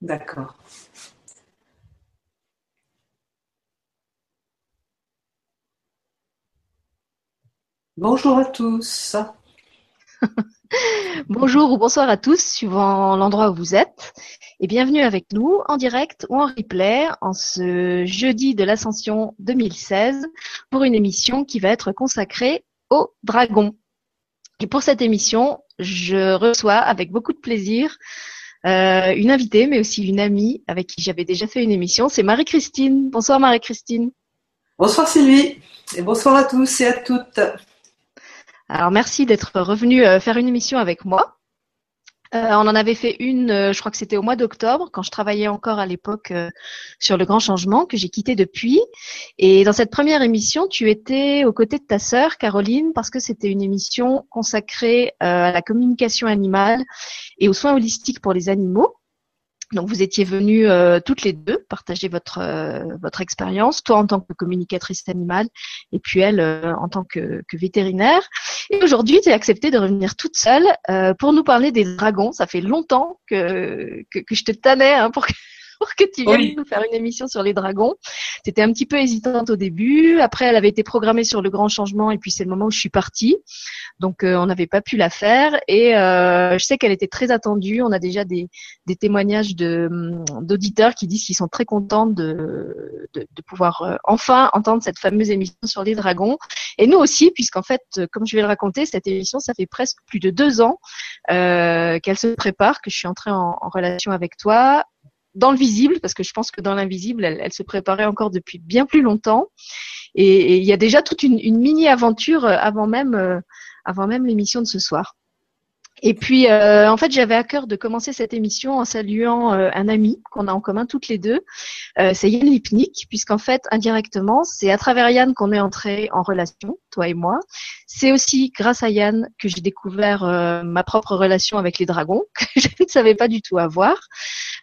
D'accord. Bonjour à tous. Bonjour ou bonsoir à tous, suivant l'endroit où vous êtes, et bienvenue avec nous en direct ou en replay en ce jeudi de l'Ascension 2016 pour une émission qui va être consacrée au dragon. Et pour cette émission, je reçois avec beaucoup de plaisir euh, une invitée, mais aussi une amie avec qui j'avais déjà fait une émission. C'est Marie-Christine. Bonsoir Marie-Christine. Bonsoir Sylvie et bonsoir à tous et à toutes. Alors merci d'être revenue euh, faire une émission avec moi. Euh, on en avait fait une, euh, je crois que c'était au mois d'octobre, quand je travaillais encore à l'époque euh, sur le grand changement que j'ai quitté depuis. Et dans cette première émission, tu étais aux côtés de ta sœur Caroline parce que c'était une émission consacrée à la communication animale et aux soins holistiques pour les animaux. Donc vous étiez venues euh, toutes les deux partager votre euh, votre expérience, toi en tant que communicatrice animale et puis elle euh, en tant que, que, vétérinaire. Et aujourd'hui, tu as accepté de revenir toute seule pour nous parler des dragons. Ça fait longtemps que que, que je te tannais hein, pour que pour que tu viennes nous faire une émission sur les dragons. Tu étais un petit peu hésitante au début. Après, elle avait été programmée sur le grand changement et puis c'est le moment où je suis partie. Donc, euh, on n'avait pas pu la faire. Et euh, je sais qu'elle était très attendue. On a déjà des, des témoignages de, hum, d'auditeurs qui disent qu'ils sont très contents de, de, de pouvoir euh, enfin entendre cette fameuse émission sur les dragons. Et nous aussi, puisqu'en fait, comme je vais le raconter, cette émission, ça fait presque plus de deux ans euh, qu'elle se prépare, que je suis entrée en, en relation avec toi dans le visible, parce que je pense que dans l'invisible, elle, se préparait encore depuis bien plus longtemps. Et, il y a déjà toute une, mini-aventure euh, avant même, euh, avant même l'émission de ce soir. Et puis, euh, en fait, j'avais à cœur de commencer cette émission en saluant euh, un ami qu'on a en commun toutes les deux. Euh, c'est Yann Lipnik, puisqu'en fait, indirectement, c'est à travers Yann qu'on est entré en relation, toi et moi. C'est aussi grâce à Yann que j'ai découvert ma propre relation avec les dragons, que je ne savais pas du tout avoir.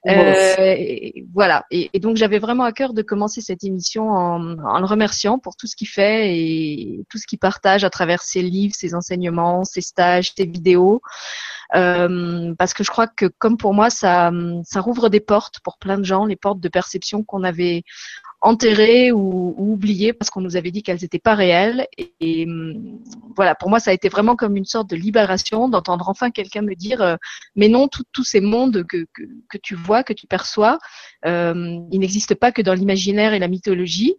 Et, voilà. Et, et donc, j'avais vraiment à cœur de commencer cette émission en, en le remerciant pour tout ce qu'il fait et tout ce qu'il partage à travers ses livres, ses enseignements, ses stages, ses vidéos. Euh, parce que je crois que comme pour moi, ça, ça rouvre des portes pour plein de gens, les portes de perception qu'on avait enterrées ou, oubliées parce qu'on nous avait dit qu'elles n'étaient pas réelles. Et, voilà, pour moi, ça a été vraiment comme une sorte de libération d'entendre enfin quelqu'un me dire, euh, mais non, tous ces mondes que, que, que, tu vois, que tu perçois, euh, ils n'existent pas que dans l'imaginaire et la mythologie.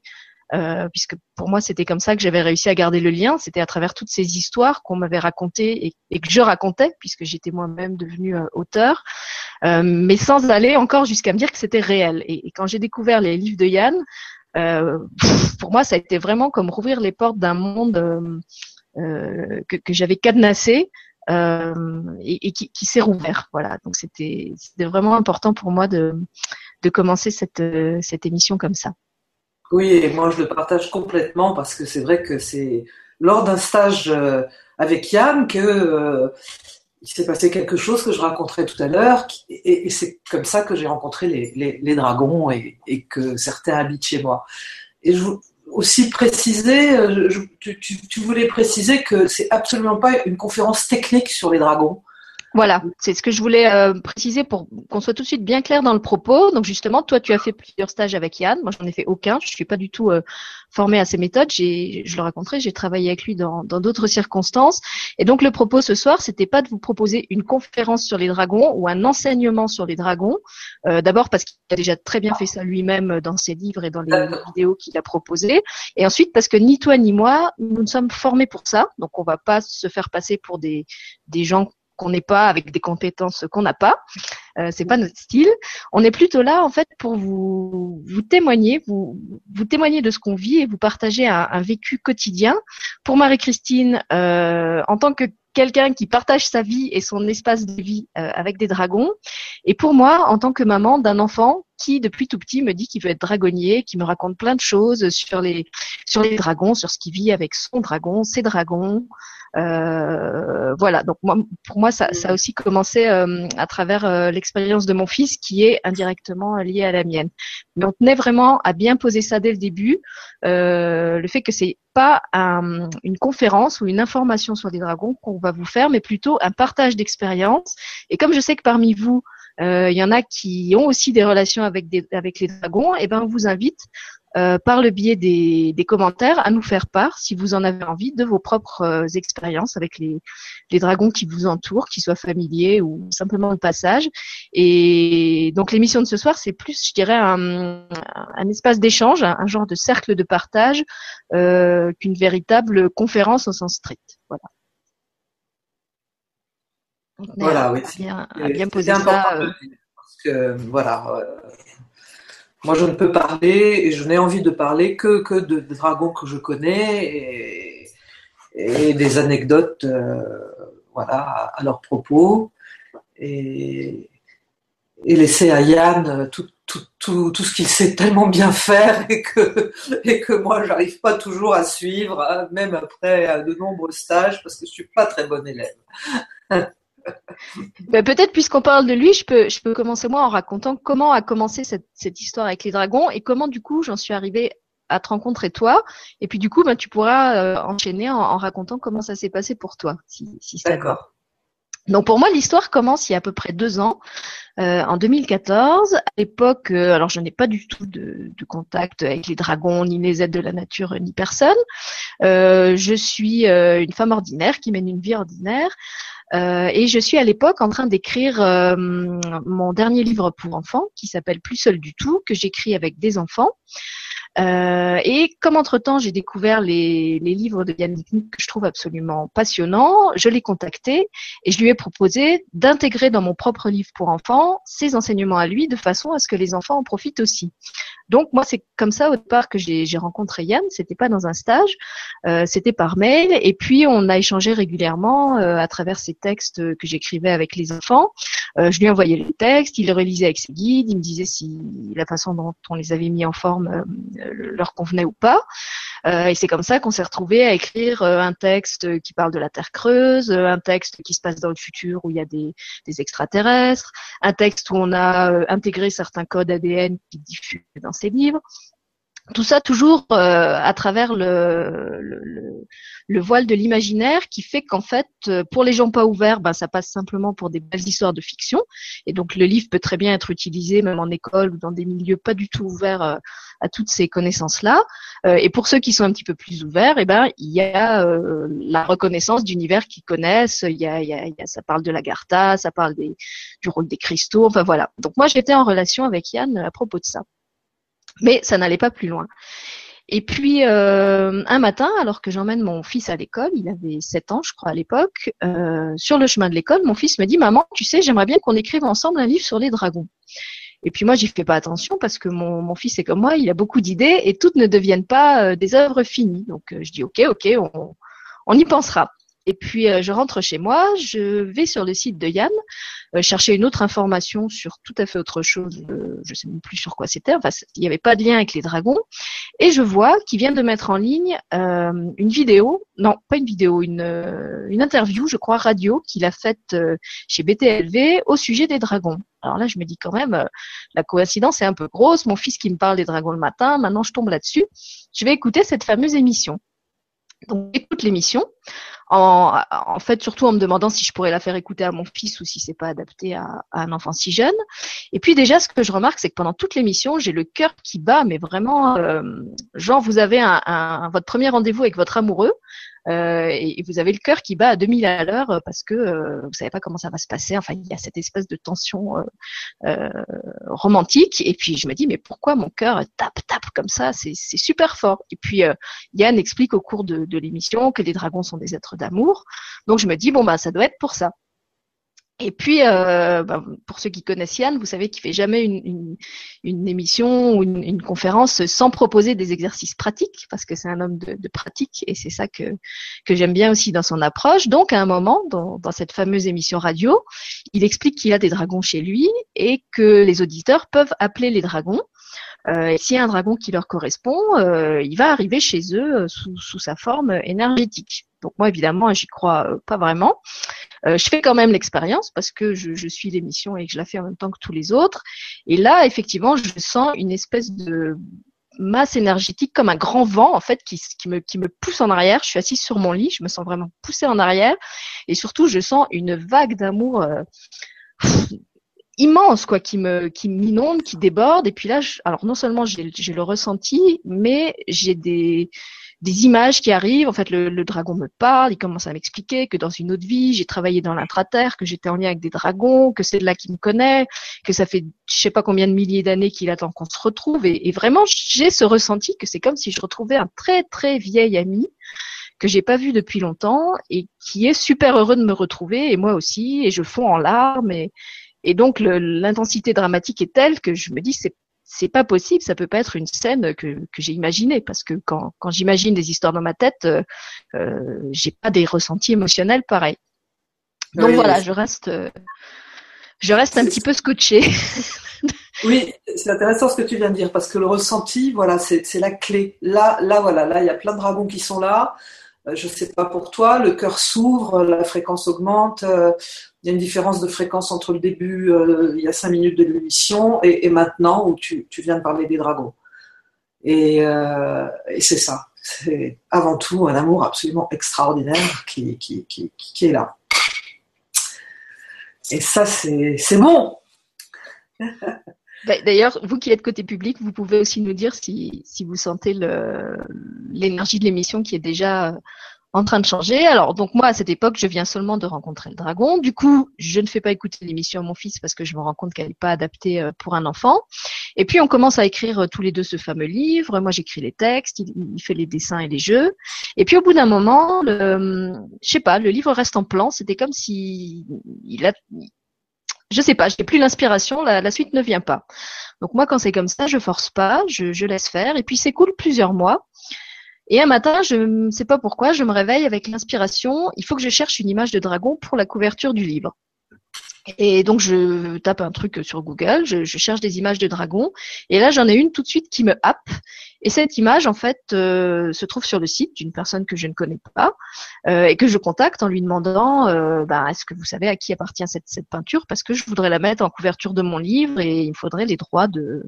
Euh, puisque pour moi c'était comme ça que j'avais réussi à garder le lien, c'était à travers toutes ces histoires qu'on m'avait racontées et, que je racontais, puisque j'étais moi-même devenue euh, auteur, euh, mais sans aller encore jusqu'à me dire que c'était réel. Et, quand j'ai découvert les livres de Yann, pour moi ça a été vraiment comme rouvrir les portes d'un monde que, que j'avais cadenassé. et, qui, qui s'est rouvert. Voilà, donc c'était vraiment important pour moi de, commencer cette émission comme ça. Oui, et moi je le partage complètement parce que c'est vrai que c'est lors d'un stage euh, avec Yann que euh, il s'est passé quelque chose que je raconterai tout à l'heure et, c'est comme ça que j'ai rencontré les, les, dragons et, et, que certains habitent chez moi. Et je veux aussi préciser, euh, tu, tu, tu, voulais préciser que c'est absolument pas une conférence technique sur les dragons. Voilà, c'est ce que je voulais euh, préciser pour qu'on soit tout de suite bien clair dans le propos. Donc justement, toi, tu as fait plusieurs stages avec Yann. Moi, j'en ai fait aucun. Je suis pas du tout euh, formée à ces méthodes. J'ai, je le raconterai, j'ai travaillé avec lui dans d'autres circonstances. Et donc le propos ce soir, c'était pas de vous proposer une conférence sur les dragons ou un enseignement sur les dragons. Euh, d'abord parce qu'il a déjà très bien fait ça lui-même dans ses livres et dans les vidéos qu'il a proposées. Et ensuite parce que ni toi ni moi, nous ne sommes formés pour ça. Donc on va pas se faire passer pour des des gens qu'on n'est pas, avec des compétences qu'on n'a pas. Euh, c'est pas notre style. On est plutôt là en fait pour vous vous témoigner, vous témoigner de ce qu'on vit et vous partager un, vécu quotidien. Pour Marie-Christine, euh, en tant que quelqu'un qui partage sa vie et son espace de vie euh, avec des dragons. Et pour moi, en tant que maman d'un enfant qui, depuis tout petit, me dit qu'il veut être dragonnier, qui me raconte plein de choses sur les sur les dragons, sur ce qu'il vit avec son dragon, ses dragons, euh, voilà, donc moi, pour moi, ça, ça a aussi commencé euh, à travers euh, l'expérience de mon fils qui est indirectement liée à la mienne. Mais on tenait vraiment à bien poser ça dès le début, le fait que c'est pas une conférence ou une information sur des dragons qu'on va vous faire, mais plutôt un partage d'expérience. Et comme je sais que parmi vous, il y en a qui ont aussi des relations avec, les dragons, et ben on vous invite euh, par le biais des, commentaires à nous faire part, si vous en avez envie, de vos propres euh, expériences avec les, dragons qui vous entourent, qu'ils soient familiers ou simplement de passage. Et donc l'émission de ce soir, c'est plus, je dirais, un, espace d'échange, un, genre de cercle de partage euh, qu'une véritable conférence au sens strict. Voilà. Voilà, oui. bien, bien poser ça. Parce que, voilà, moi, je ne peux parler et je n'ai envie de parler que, que de, dragons que je connais et, et des anecdotes euh, voilà, à, leur propos et, et, laisser à Yann tout, tout, tout, tout ce qu'il sait tellement bien faire et que, et que moi, j'arrive pas toujours à suivre, hein, même après de nombreux stages, parce que je suis pas très bon élève. Ben, peut-être puisqu'on parle de lui, je peux, je peux commencer moi en racontant comment a commencé cette, cette histoire avec les dragons et comment du coup j'en suis arrivée à te rencontrer toi. Et puis du coup, ben, tu pourras euh, enchaîner en, racontant comment ça s'est passé pour toi, si, si D'accord. Donc pour moi, l'histoire commence il y a à peu près deux ans, euh, en 2014. À l'époque, euh, alors je n'ai pas du tout de, de, contact avec les dragons, ni les aides de la nature, ni personne. Euh, je suis une femme ordinaire qui mène une vie ordinaire. Euh, et je suis à l'époque en train d'écrire euh, mon dernier livre pour enfants qui s'appelle Plus seul du tout, que j'écris avec des enfants. Euh, et comme entre-temps, j'ai découvert les, livres de Yann Nick que je trouve absolument passionnants, je l'ai contacté et je lui ai proposé d'intégrer dans mon propre livre pour enfants ses enseignements à lui de façon à ce que les enfants en profitent aussi. Donc moi, c'est comme ça au départ que j'ai rencontré Yann. C'était pas dans un stage, euh, c'était par mail. Et puis on a échangé régulièrement euh, à travers ces textes que j'écrivais avec les enfants. Je lui envoyais les textes, il les réalisait avec ses guides, il me disait si la façon dont on les avait mis en forme leur convenait ou pas. Euh, et c'est comme ça qu'on s'est retrouvé à écrire un texte qui parle de la Terre creuse, un texte qui se passe dans le futur où il y a des, des extraterrestres, un texte où on a intégré certains codes ADN qui diffusent dans ces livres. Tout ça toujours euh, à travers le, le, le, voile de l'imaginaire qui fait qu'en fait, euh, pour les gens pas ouverts, ben, ça passe simplement pour des belles histoires de fiction. Et donc le livre peut très bien être utilisé même en école ou dans des milieux pas du tout ouverts euh, à toutes ces connaissances-là. et pour ceux qui sont un petit peu plus ouverts, eh ben, il y a la reconnaissance d'univers qu'ils connaissent. Il y, a, ça parle de l'Agartha, ça parle du rôle des cristaux. Enfin voilà. Donc moi j'étais en relation avec Yann à propos de ça. Mais ça n'allait pas plus loin. Et puis euh, un matin, alors que j'emmène mon fils à l'école, il avait 7 ans, je crois à l'époque, euh, sur le chemin de l'école, mon fils me dit "Maman, tu sais, j'aimerais bien qu'on écrive ensemble un livre sur les dragons." Et puis moi, j'y fais pas attention parce que mon, mon fils est comme moi, il a beaucoup d'idées et toutes ne deviennent pas euh, des œuvres finies. Donc je dis "OK, OK, on, on y pensera." Et puis je rentre chez moi, je vais sur le site de Yann euh, chercher une autre information sur tout à fait autre chose. Euh, je sais même plus sur quoi c'était. Enfin, il n'y avait pas de lien avec les dragons. Et je vois qu'il vient de mettre en ligne euh, une vidéo, non, pas une vidéo, une, une interview, je crois, radio, qu'il a faite chez BTLV au sujet des dragons. Alors là, je me dis quand même, la coïncidence est un peu grosse. Mon fils qui me parle des dragons le matin, maintenant je tombe là-dessus. Je vais écouter cette fameuse émission. Donc, j'écoute l'émission en, en, fait, surtout en me demandant si je pourrais la faire écouter à mon fils ou si c'est pas adapté à, un enfant si jeune. Et puis déjà, ce que je remarque, c'est que pendant toute l'émission, j'ai le cœur qui bat, mais vraiment, euh, genre vous avez un, votre premier rendez-vous avec votre amoureux. Euh, et, vous avez le cœur qui bat à 2000 à l'heure euh, parce que euh, vous savez pas comment ça va se passer. Enfin, il y a cette espèce de tension euh, romantique. Et puis je me dis, mais pourquoi mon cœur tape, tape comme ça? C'est super fort. Et puis Yann explique au cours de, l'émission que les dragons sont des êtres d'amour. Donc je me dis, bon bah ça doit être pour ça. Et puis, euh, bah, pour ceux qui connaissent Yann, vous savez qu'il fait jamais une, émission ou une, conférence sans proposer des exercices pratiques, parce que c'est un homme de, pratique, et c'est ça que, j'aime bien aussi dans son approche. Donc, à un moment, dans cette fameuse émission radio, il explique qu'il a des dragons chez lui et que les auditeurs peuvent appeler les dragons. Euh, s'il y a un dragon qui leur correspond, euh, il va arriver chez eux euh, sous, sous sa forme énergétique. Donc moi, évidemment, j'y crois euh, pas vraiment. Euh, je fais quand même l'expérience parce que je, je suis l'émission et que je la fais en même temps que tous les autres. Et là, effectivement, je sens une espèce de masse énergétique comme un grand vent en fait qui, qui, me, qui me pousse en arrière. Je suis assise sur mon lit, je me sens vraiment poussée en arrière et surtout je sens une vague d'amour euh, immense quoi qui me qui m'inonde qui déborde. Et puis là alors non seulement j'ai j'ai le ressenti mais j'ai des des images qui arrivent. En fait le, le, dragon me parle il commence à m'expliquer que dans une autre vie j'ai travaillé dans l'intraterre que j'étais en lien avec des dragons que c'est là qu'il me connaît que ça fait je sais pas combien de milliers d'années qu'il attend qu'on se retrouve. Et, et vraiment j'ai ce ressenti que c'est comme si je retrouvais un très très vieil ami que j'ai pas vu depuis longtemps et qui est super heureux de me retrouver et moi aussi et je fonds en larmes et et donc l'intensité dramatique est telle que je me dis c'est c'est pas possible, ça peut pas être une scène que, que j'ai imaginée parce que quand, quand j'imagine des histoires dans ma tête, euh, euh j'ai pas des ressentis émotionnels pareils. Donc voilà, je reste, je reste un petit peu scotché. oui, c'est intéressant ce que tu viens de dire parce que le ressenti, voilà, c'est la clé. Là, là, voilà, là, il y a plein de dragons qui sont là. Euh, je sais pas pour toi, le cœur s'ouvre, la fréquence augmente. Il y a une différence de fréquence entre le début, euh, il y a cinq minutes de l'émission, et, maintenant où tu, viens de parler des dragons. Et, euh, c'est ça. C'est avant tout un amour absolument extraordinaire qui, est là. Et ça, c'est bon. Bah, d'ailleurs, vous qui êtes côté public, vous pouvez aussi nous dire si, si vous sentez l'énergie de l'émission qui est déjà en train de changer. Alors donc moi à cette époque, je viens seulement de rencontrer le dragon. Du coup, je ne fais pas écouter l'émission à mon fils parce que je me rends compte qu'elle n'est pas adaptée euh, pour un enfant. Et puis on commence à écrire euh, tous les deux ce fameux livre. Moi j'écris les textes, il, fait les dessins et les jeux. Et puis au bout d'un moment, le, je sais pas, le livre reste en plan. C'était comme si il a, je sais pas, j'ai plus l'inspiration, la, suite ne vient pas. Donc moi, quand c'est comme ça, je force pas, je, je laisse faire. Et puis cool plusieurs mois. Et un matin, je ne sais pas pourquoi, je me réveille avec l'inspiration. Il faut que je cherche une image de dragon pour la couverture du livre. Et donc je tape un truc sur Google, je, cherche des images de dragons, et là j'en ai une tout de suite qui me happe. Et cette image en fait euh, se trouve sur le site d'une personne que je ne connais pas euh, et que je contacte en lui demandant euh, ben, est-ce que vous savez à qui appartient cette, peinture? Parce que je voudrais la mettre en couverture de mon livre et il me faudrait les droits de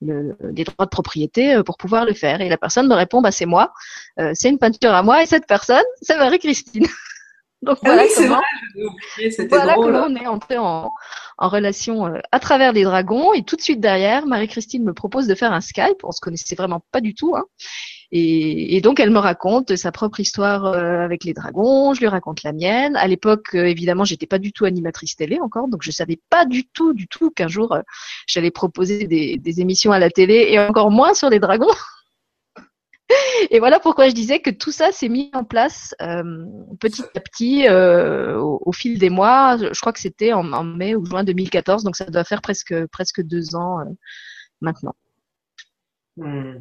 le, les droits de propriété euh, pour pouvoir le faire. Et la personne me répond, bah c'est moi, c'est une peinture à moi, et cette personne, c'est Marie-Christine. Donc ah voilà oui, comment, voilà comment on est entré en, en relation euh, à travers les dragons. Et tout de suite derrière, Marie-Christine me propose de faire un Skype. On se connaissait vraiment pas du tout. Hein. Et, donc elle me raconte sa propre histoire euh, avec les dragons, je lui raconte la mienne. À l'époque, euh, évidemment, j'étais pas du tout animatrice télé encore, donc je savais pas du tout, du tout qu'un jour euh, j'allais proposer des, des, émissions à la télé et encore moins sur les dragons. et voilà pourquoi je disais que tout ça s'est mis en place petit à petit au, fil des mois. Je, crois que c'était en, mai ou juin 2014, donc ça doit faire presque presque deux ans maintenant. Hmm.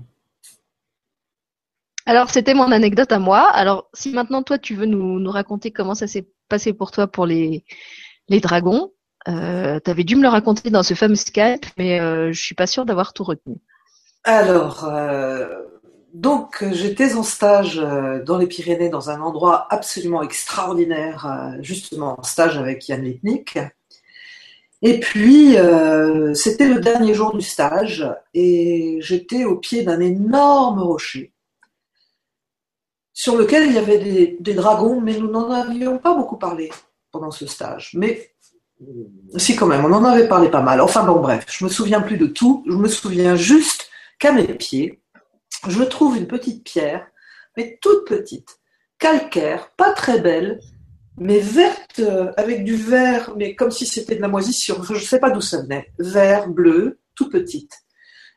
Alors, c'était mon anecdote à moi. Alors, si maintenant toi, tu veux nous, nous raconter comment ça s'est passé pour toi pour les, les dragons, euh, tu avais dû me le raconter dans ce fameux Skype, mais euh, je suis pas sûre d'avoir tout retenu. Alors, euh, donc, j'étais en stage euh, dans les Pyrénées, dans un endroit absolument extraordinaire, euh, justement en stage avec Yann Litnik. Et puis, c'était le dernier jour du stage et j'étais au pied d'un énorme rocher sur lequel il y avait des, dragons, mais nous n'en avions pas beaucoup parlé pendant ce stage. Mais si quand même, on en avait parlé pas mal. Enfin bon, bref, je me souviens plus de tout. Je me souviens juste qu'à mes pieds, je trouve une petite pierre, mais toute petite, calcaire, pas très belle, mais verte, euh, avec du vert, mais comme si c'était de la moisissure. Je ne sais pas d'où ça venait. Vert, bleu, tout petite.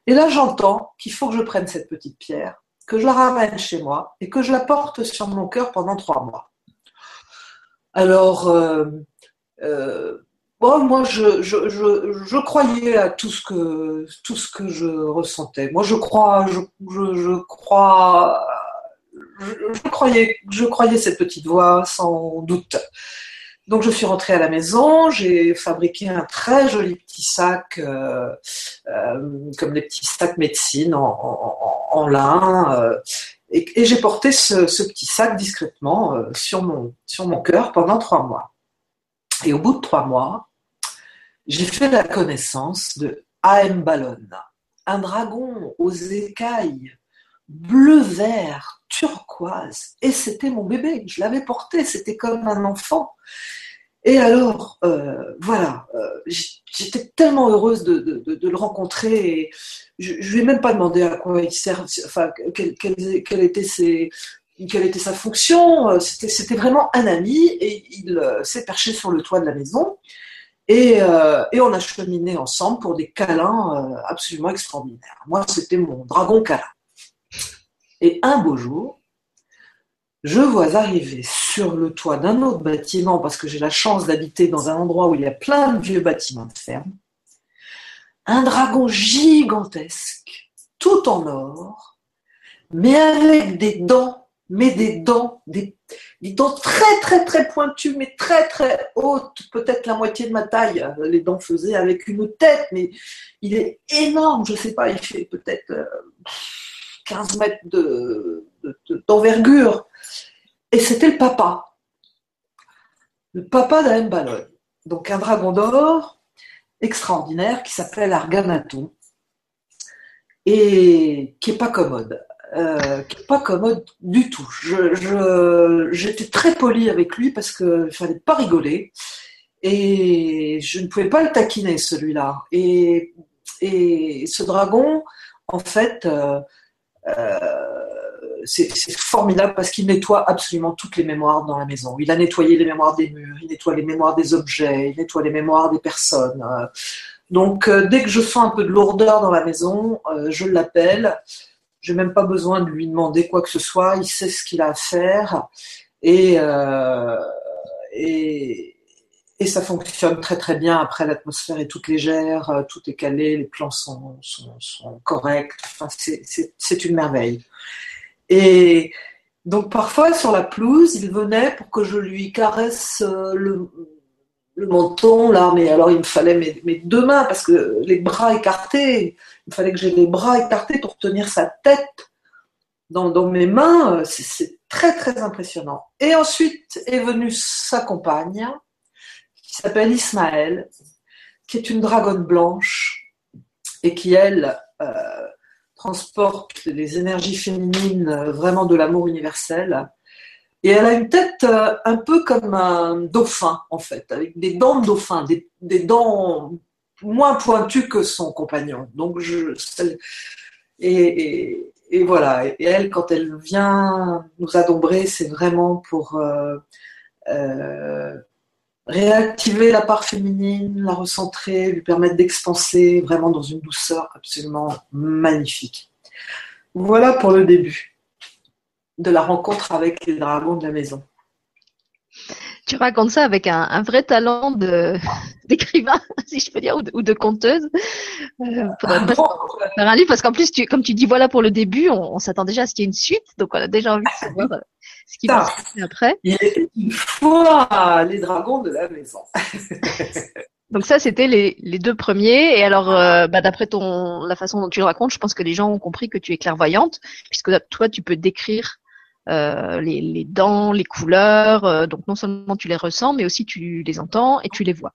Et là, j'entends qu'il faut que je prenne cette petite pierre que je la ramène chez moi et que je la porte sur mon cœur pendant trois mois. Alors, euh, euh, moi, je, je, je, croyais à tout ce que tout ce que je ressentais. Moi, je crois, je, je crois, je, croyais, je croyais cette petite voix sans doute. Donc je suis rentrée à la maison, j'ai fabriqué un très joli petit sac, euh, euh, comme les petits sacs médecine en, lin, euh, et, j'ai porté ce, petit sac discrètement sur mon sur mon cœur pendant trois mois. Et au bout de trois mois, j'ai fait la connaissance de A.M. Ballon, un dragon aux écailles bleu-vert, turquoise. Et c'était mon bébé. Je l'avais porté, c'était comme un enfant. Et alors, euh, voilà, euh, j'étais tellement heureuse de, le rencontrer. Je ne lui ai même pas demandé à quoi il sert, enfin, quelle, était sa fonction. C'était vraiment un ami et il euh, s'est perché sur le toit de la maison. Et, euh, et, on a cheminé ensemble pour des câlins euh, absolument extraordinaires. Moi, c'était mon dragon câlin. Et un beau jour, je vois arriver sur le toit d'un autre bâtiment, parce que j'ai la chance d'habiter dans un endroit où il y a plein de vieux bâtiments de ferme, un dragon gigantesque, tout en or, mais avec des dents, mais des dents, des, dents très très très pointues, mais très très hautes, peut-être la moitié de ma taille, les dents faisaient avec une tête, mais il est énorme, je ne sais pas, il fait peut-être 15 euh, mètres d'envergure. Et c'était le papa. Le papa d'Alain. Donc un dragon d'or extraordinaire qui s'appelle Arganaton et qui est pas commode. Euh, qui est pas commode du tout. j'étais très polie avec lui parce qu'il ne fallait pas rigoler et je ne pouvais pas le taquiner celui-là. Et, et ce dragon, en fait, euh, euh, c'est formidable parce qu'il nettoie absolument toutes les mémoires dans la maison. Il a nettoyé les mémoires des murs, il nettoie les mémoires des objets, il nettoie les mémoires des personnes. Donc, dès que je sens un peu de lourdeur dans la maison, je l'appelle. Je n'ai même pas besoin de lui demander quoi que ce soit. Il sait ce qu'il a à faire. Et, euh, et, et, ça fonctionne très très bien. Après, l'atmosphère est toute légère, tout est calé, les plans sont, sont, sont corrects. Enfin, c'est une merveille. Et donc parfois sur la pelouse, il venait pour que je lui caresse euh, le, menton, là, mais alors il me fallait mes, deux mains parce que les bras écartés, il fallait que j'ai les bras écartés pour tenir sa tête dans, mes mains. C'est très très impressionnant. Et ensuite est venue sa compagne, qui s'appelle Ismaël, qui est une dragonne blanche et qui, elle, euh, transporte les énergies féminines euh, vraiment de l'amour universel. Et elle a une tête euh, un peu comme un dauphin, en fait, avec des dents de dauphin, des, dents moins pointues que son compagnon. Donc, je, et, et, voilà. Et elle, quand elle vient nous adombrer, c'est vraiment pour euh, réactiver la part féminine, la recentrer, lui permettre d'expanser vraiment dans une douceur absolument magnifique. Voilà pour le début de la rencontre avec les dragons de la maison. Tu racontes ça avec un, vrai talent d'écrivain, si je peux dire, ou de, conteuse. Euh, ah faire un livre parce qu'en plus, comme tu dis, voilà pour le début, on, s'attend déjà à ce qu'il y ait une suite, donc on a déjà envie de savoir euh, ce qui va se passer après. Une fois les dragons de la maison. Donc ça, c'était les, deux premiers. Et alors, euh, bah, d'après ton la façon dont tu le racontes, je pense que les gens ont compris que tu es clairvoyante, puisque toi, tu peux décrire euh, les, dents, les couleurs. Euh, donc non seulement tu les ressens, mais aussi tu les entends et tu les vois.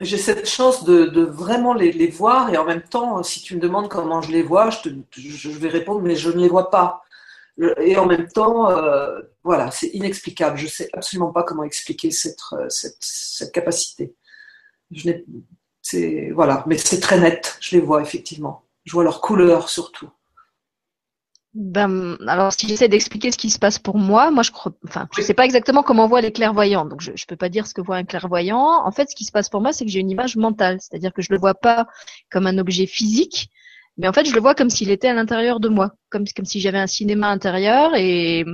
J'ai cette chance de, vraiment les, voir et en même temps, si tu me demandes comment je les vois, je, je vais répondre, mais je ne les vois pas. Et en même temps, euh, voilà, c'est inexplicable. Je ne sais absolument pas comment expliquer cette, capacité. Voilà, mais c'est très net. Je les vois effectivement. Je vois leurs couleurs surtout. Ben, alors, si j'essaie d'expliquer ce qui se passe pour moi, moi, je crois, enfin, je sais pas exactement comment voient les clairvoyants, donc je, je peux pas dire ce que voit un clairvoyant. En fait, ce qui se passe pour moi, c'est que j'ai une image mentale, c'est-à-dire que je le vois pas comme un objet physique, mais en fait, je le vois comme s'il était à l'intérieur de moi, comme, comme si j'avais un cinéma intérieur et,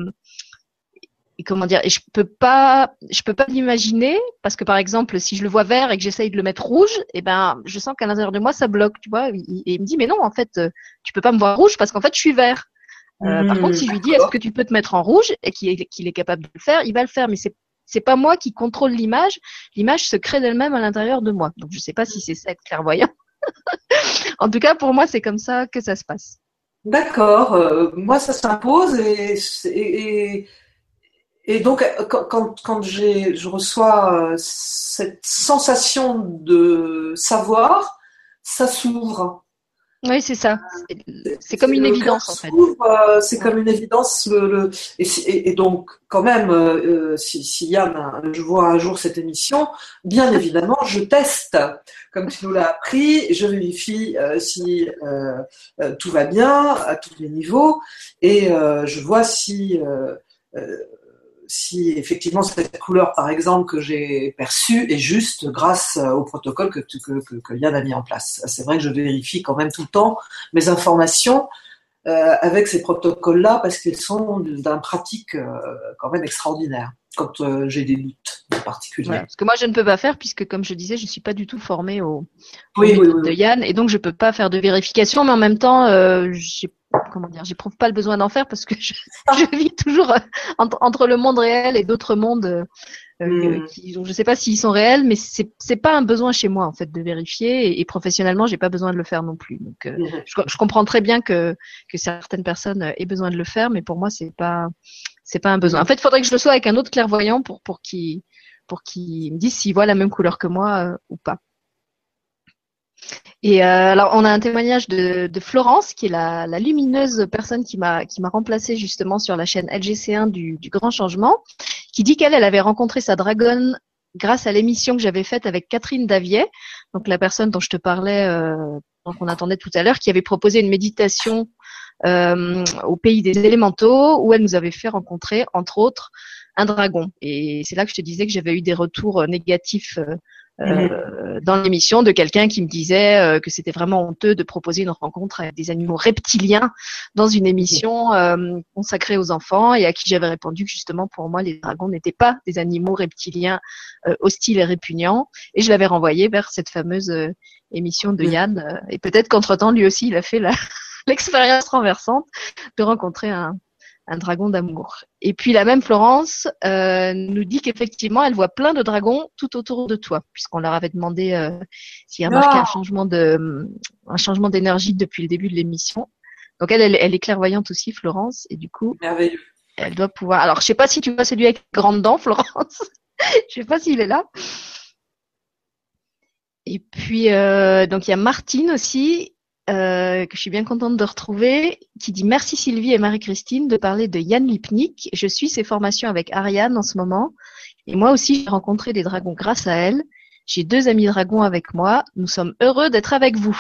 et comment dire, et je peux pas, je peux pas l'imaginer parce que par exemple, si je le vois vert et que j'essaye de le mettre rouge, et eh ben, je sens qu'à l'intérieur de moi, ça bloque, tu vois, et, il me dit, mais non, en fait, tu peux pas me voir rouge parce qu'en fait, je suis vert. Euh, par contre, si je lui dis est-ce que tu peux te mettre en rouge et qu'il est, capable de le faire, il va le faire. Mais c'est c'est pas moi qui contrôle l'image. L'image se crée d'elle-même à l'intérieur de moi. Donc je sais pas si c'est ça être clairvoyant. en tout cas, pour moi, c'est comme ça que ça se passe. D'accord. Euh, moi, ça s'impose et, et, et, donc quand, quand je reçois euh, cette sensation de savoir, ça s'ouvre. Oui, c'est ça. C'est comme une évidence en fait. Euh, c'est comme une évidence. Le, Et, donc, quand même, euh, euh, si, si, Yann, je vois un jour cette émission, bien évidemment, je teste. Comme tu nous l'as appris, je vérifie si tout va bien à tous les niveaux et je vois si si effectivement cette couleur, par exemple, que j'ai perçue est juste grâce au protocole que, que, que, Yann a mis en place. C'est vrai que je vérifie quand même tout le temps mes informations euh, avec ces protocoles-là parce qu'ils sont d'un pratique euh, quand même extraordinaire quand euh, j'ai des doutes en particulier. parce que moi, je ne peux pas faire puisque, comme je disais, je ne suis pas du tout formée au, oui, de Yann et donc je ne peux pas faire de vérification, mais en même temps, j'ai comment dire, j'éprouve pas le besoin d'en faire parce que je, je vis toujours euh, entre, entre, le monde réel et d'autres mondes euh, euh hmm. qui, je sais pas s'ils sont réels, mais c'est c'est pas un besoin chez moi en fait de vérifier et, et professionnellement j'ai pas besoin de le faire non plus. Donc euh, hmm. je, je, comprends très bien que que certaines personnes aient besoin de le faire, mais pour moi c'est pas c'est pas un besoin. En fait, il faudrait que je le sois avec un autre clairvoyant pour pour pour qu'il me dise s'il voit la même couleur que moi ou pas. Et euh, alors, on a un témoignage de, de Florence, qui est la, la lumineuse personne qui m'a remplacée justement sur la chaîne LGC1 du, du Grand Changement, qui dit qu'elle elle avait rencontré sa dragonne grâce à l'émission que j'avais faite avec Catherine Davier, donc la personne dont je te parlais, euh, qu'on attendait tout à l'heure, qui avait proposé une méditation euh, au pays des élémentaux, où elle nous avait fait rencontrer, entre autres, un dragon. Et c'est là que je te disais que j'avais eu des retours négatifs euh, Mhm. Euh, dans l'émission de quelqu'un qui me disait euh, que c'était vraiment honteux de proposer une rencontre avec des animaux reptiliens dans une émission euh, consacrée aux enfants et à qui j'avais répondu que justement pour moi les dragons n'étaient pas des animaux reptiliens hostiles et répugnants. Et je l'avais renvoyé vers cette fameuse émission de Yann. Et peut-être qu'entre-temps lui aussi il a fait l'expérience renversante de rencontrer un, un dragon d'amour. Et puis la même Florence euh, nous dit qu'effectivement, elle voit plein de dragons tout autour de toi, puisqu'on leur avait demandé euh, s'il y a remarqué un changement de un changement d'énergie depuis le début de l'émission. Donc elle, elle, est clairvoyante aussi, Florence, et du coup, Merveilleux. elle doit pouvoir. Alors je sais pas si tu vois celui avec grandes dents, Florence. je sais pas s'il est là. Et puis euh, donc il y a Martine aussi euh, que je suis bien contente de retrouver, qui dit merci Sylvie et Marie-Christine de parler de Yann Lipnik. Je suis ses formations avec Ariane en ce moment. Et moi aussi, j'ai rencontré des dragons grâce à elle. J'ai deux amis dragons avec moi. Nous sommes heureux d'être avec vous.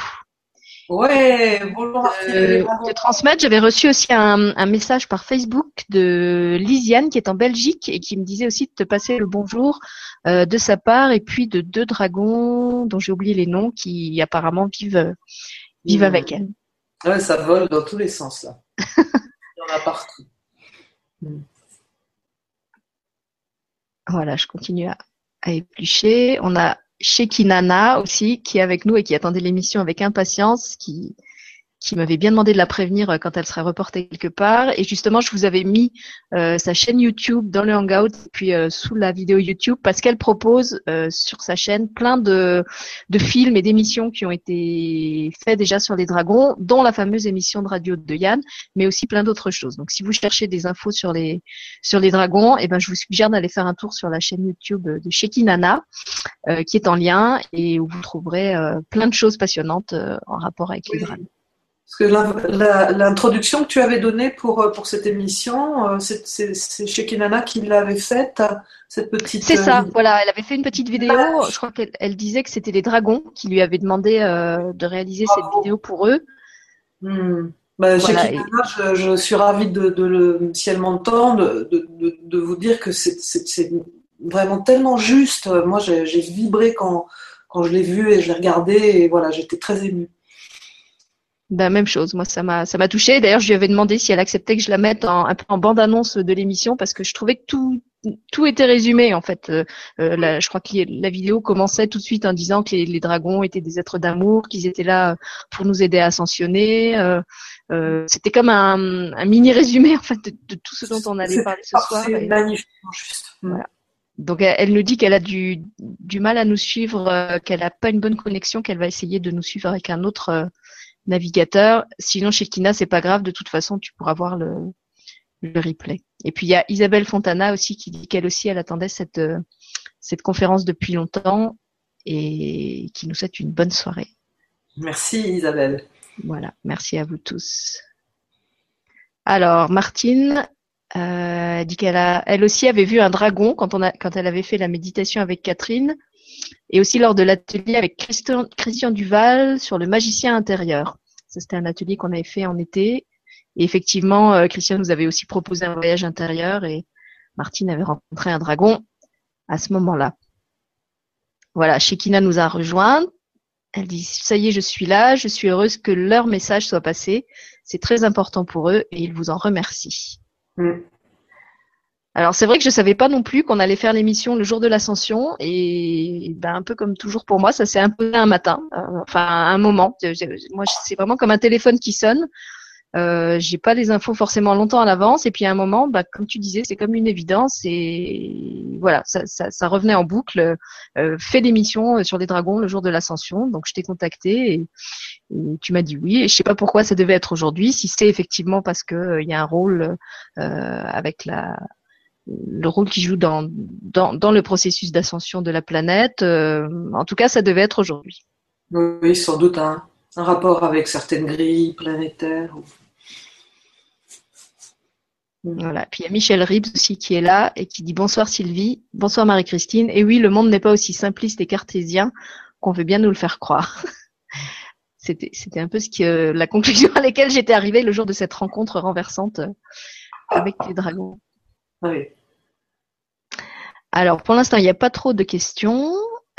Ouais, bonjour. Euh, de transmettre, j'avais reçu aussi un, un, message par Facebook de Lisiane qui est en Belgique et qui me disait aussi de te passer le bonjour euh, de sa part et puis de deux dragons dont j'ai oublié les noms qui apparemment vivent Vive avec elle. Ouais, ça vole dans tous les sens là. Il y en a partout. Mm. Voilà, je continue à, à éplucher. On a Shekinana aussi qui est avec nous et qui attendait l'émission avec impatience, qui qui m'avait bien demandé de la prévenir euh, quand elle serait reportée quelque part. Et justement, je vous avais mis euh, sa chaîne YouTube dans le Hangout, puis euh, sous la vidéo YouTube, parce qu'elle propose sur sa chaîne plein de, de films et d'émissions qui ont été faits déjà sur les dragons, dont la fameuse émission de radio de Yann, mais aussi plein d'autres choses. Donc, si vous cherchez des infos sur les sur les dragons, eh ben, je vous suggère d'aller faire un tour sur la chaîne YouTube de Shekinana, qui est en lien et où vous trouverez plein de choses passionnantes en rapport avec les dragons. Parce que l'introduction que tu avais donnée pour, euh, pour cette émission, euh, c'est chez Kinana qui l'avait faite, cette petite. C'est ça, euh, voilà, elle avait fait une petite vidéo. Je crois qu'elle disait que c'était les dragons qui lui avaient demandé de réaliser cette vidéo pour eux. Hmm. Bah, chez Kinana, je, suis ravie de, de le, si elle m'entend, de, de, de, vous dire que c'est vraiment tellement juste. Moi, j'ai vibré quand, quand je l'ai vu et je l'ai regardé et voilà, j'étais très émue. Ben, même chose, moi ça m'a ça m'a touché. D'ailleurs, je lui avais demandé si elle acceptait que je la mette en, un peu en bande annonce de l'émission parce que je trouvais que tout tout était résumé en fait. Euh, euh je crois que la vidéo commençait tout de suite en disant que les, dragons étaient des êtres d'amour, qu'ils étaient là pour nous aider à ascensionner. Euh, euh, C'était comme un, un, mini résumé en fait de, de, tout ce dont on allait parler ce soir. C'est magnifique, juste. Voilà. Donc elle, nous dit qu'elle a du, du mal à nous suivre, euh, qu'elle n'a pas une bonne connexion, qu'elle va essayer de nous suivre avec un autre navigateur. Sinon, chez Kina, c'est pas grave. De toute façon, tu pourras voir le, le replay. Et puis, il y a Isabelle Fontana aussi qui dit qu'elle aussi, elle attendait cette, euh, cette conférence depuis longtemps et qui nous souhaite une bonne soirée. Merci Isabelle. Voilà, merci à vous tous. Alors, Martine euh, dit qu'elle a, elle aussi avait vu un dragon quand on a, quand elle avait fait la méditation avec Catherine, et aussi lors de l'atelier avec Christian, Duval sur le magicien intérieur. Ça, c'était un atelier qu'on avait fait en été. Et effectivement, euh, Christian nous avait aussi proposé un voyage intérieur et Martine avait rencontré un dragon à ce moment-là. Voilà, Shekina nous a rejoint. Elle dit, ça y est, je suis là, je suis heureuse que leur message soit passé. C'est très important pour eux et ils vous en remercient. Mm. Alors c'est vrai que je savais pas non plus qu'on allait faire l'émission le jour de l'ascension et ben un peu comme toujours pour moi, ça s'est imposé un matin, euh, enfin un moment. Moi c'est vraiment comme un téléphone qui sonne. Euh, j'ai pas les infos forcément longtemps à l'avance et puis à un moment, bah, comme tu disais, c'est comme une évidence et voilà, ça, ça, ça revenait en boucle. Euh, fais l'émission sur les dragons le jour de l'ascension, donc je t'ai contacté et, tu m'as dit oui. Et je sais pas pourquoi ça devait être aujourd'hui, si c'est effectivement parce que euh, il y a un rôle euh, avec la le rôle qui joue dans, dans, dans le processus d'ascension de la planète. Euh, en tout cas, ça devait être aujourd'hui. Oui, sans doute un, un rapport avec certaines grilles planétaires. Voilà. Puis il y a Michel Ribs aussi qui est là et qui dit bonsoir Sylvie, bonsoir Marie-Christine. Et oui, le monde n'est pas aussi simpliste et cartésien qu'on veut bien nous le faire croire. c'était, c'était un peu ce la conclusion à laquelle j'étais arrivée le jour de cette rencontre renversante avec les dragons. Oui. Alors pour l'instant, il n'y a pas trop de questions.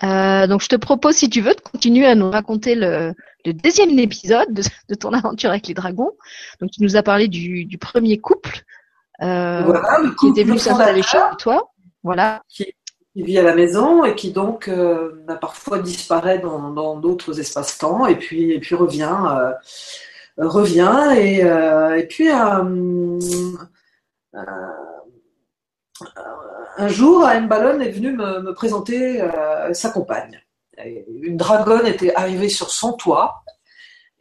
Euh, donc je te propose, si tu veux, de continuer à nous raconter le, deuxième épisode de, ton aventure avec les dragons. Donc tu nous as parlé du, premier couple, euh, qui était venu s'installer chez toi. Voilà. Qui, vit à la maison et qui donc euh, parfois disparaît dans d'autres espaces-temps et puis, et puis revient, revient et, et puis un jour, Anne Ballon est venue me, présenter euh, sa compagne. Une dragonne était arrivée sur son toit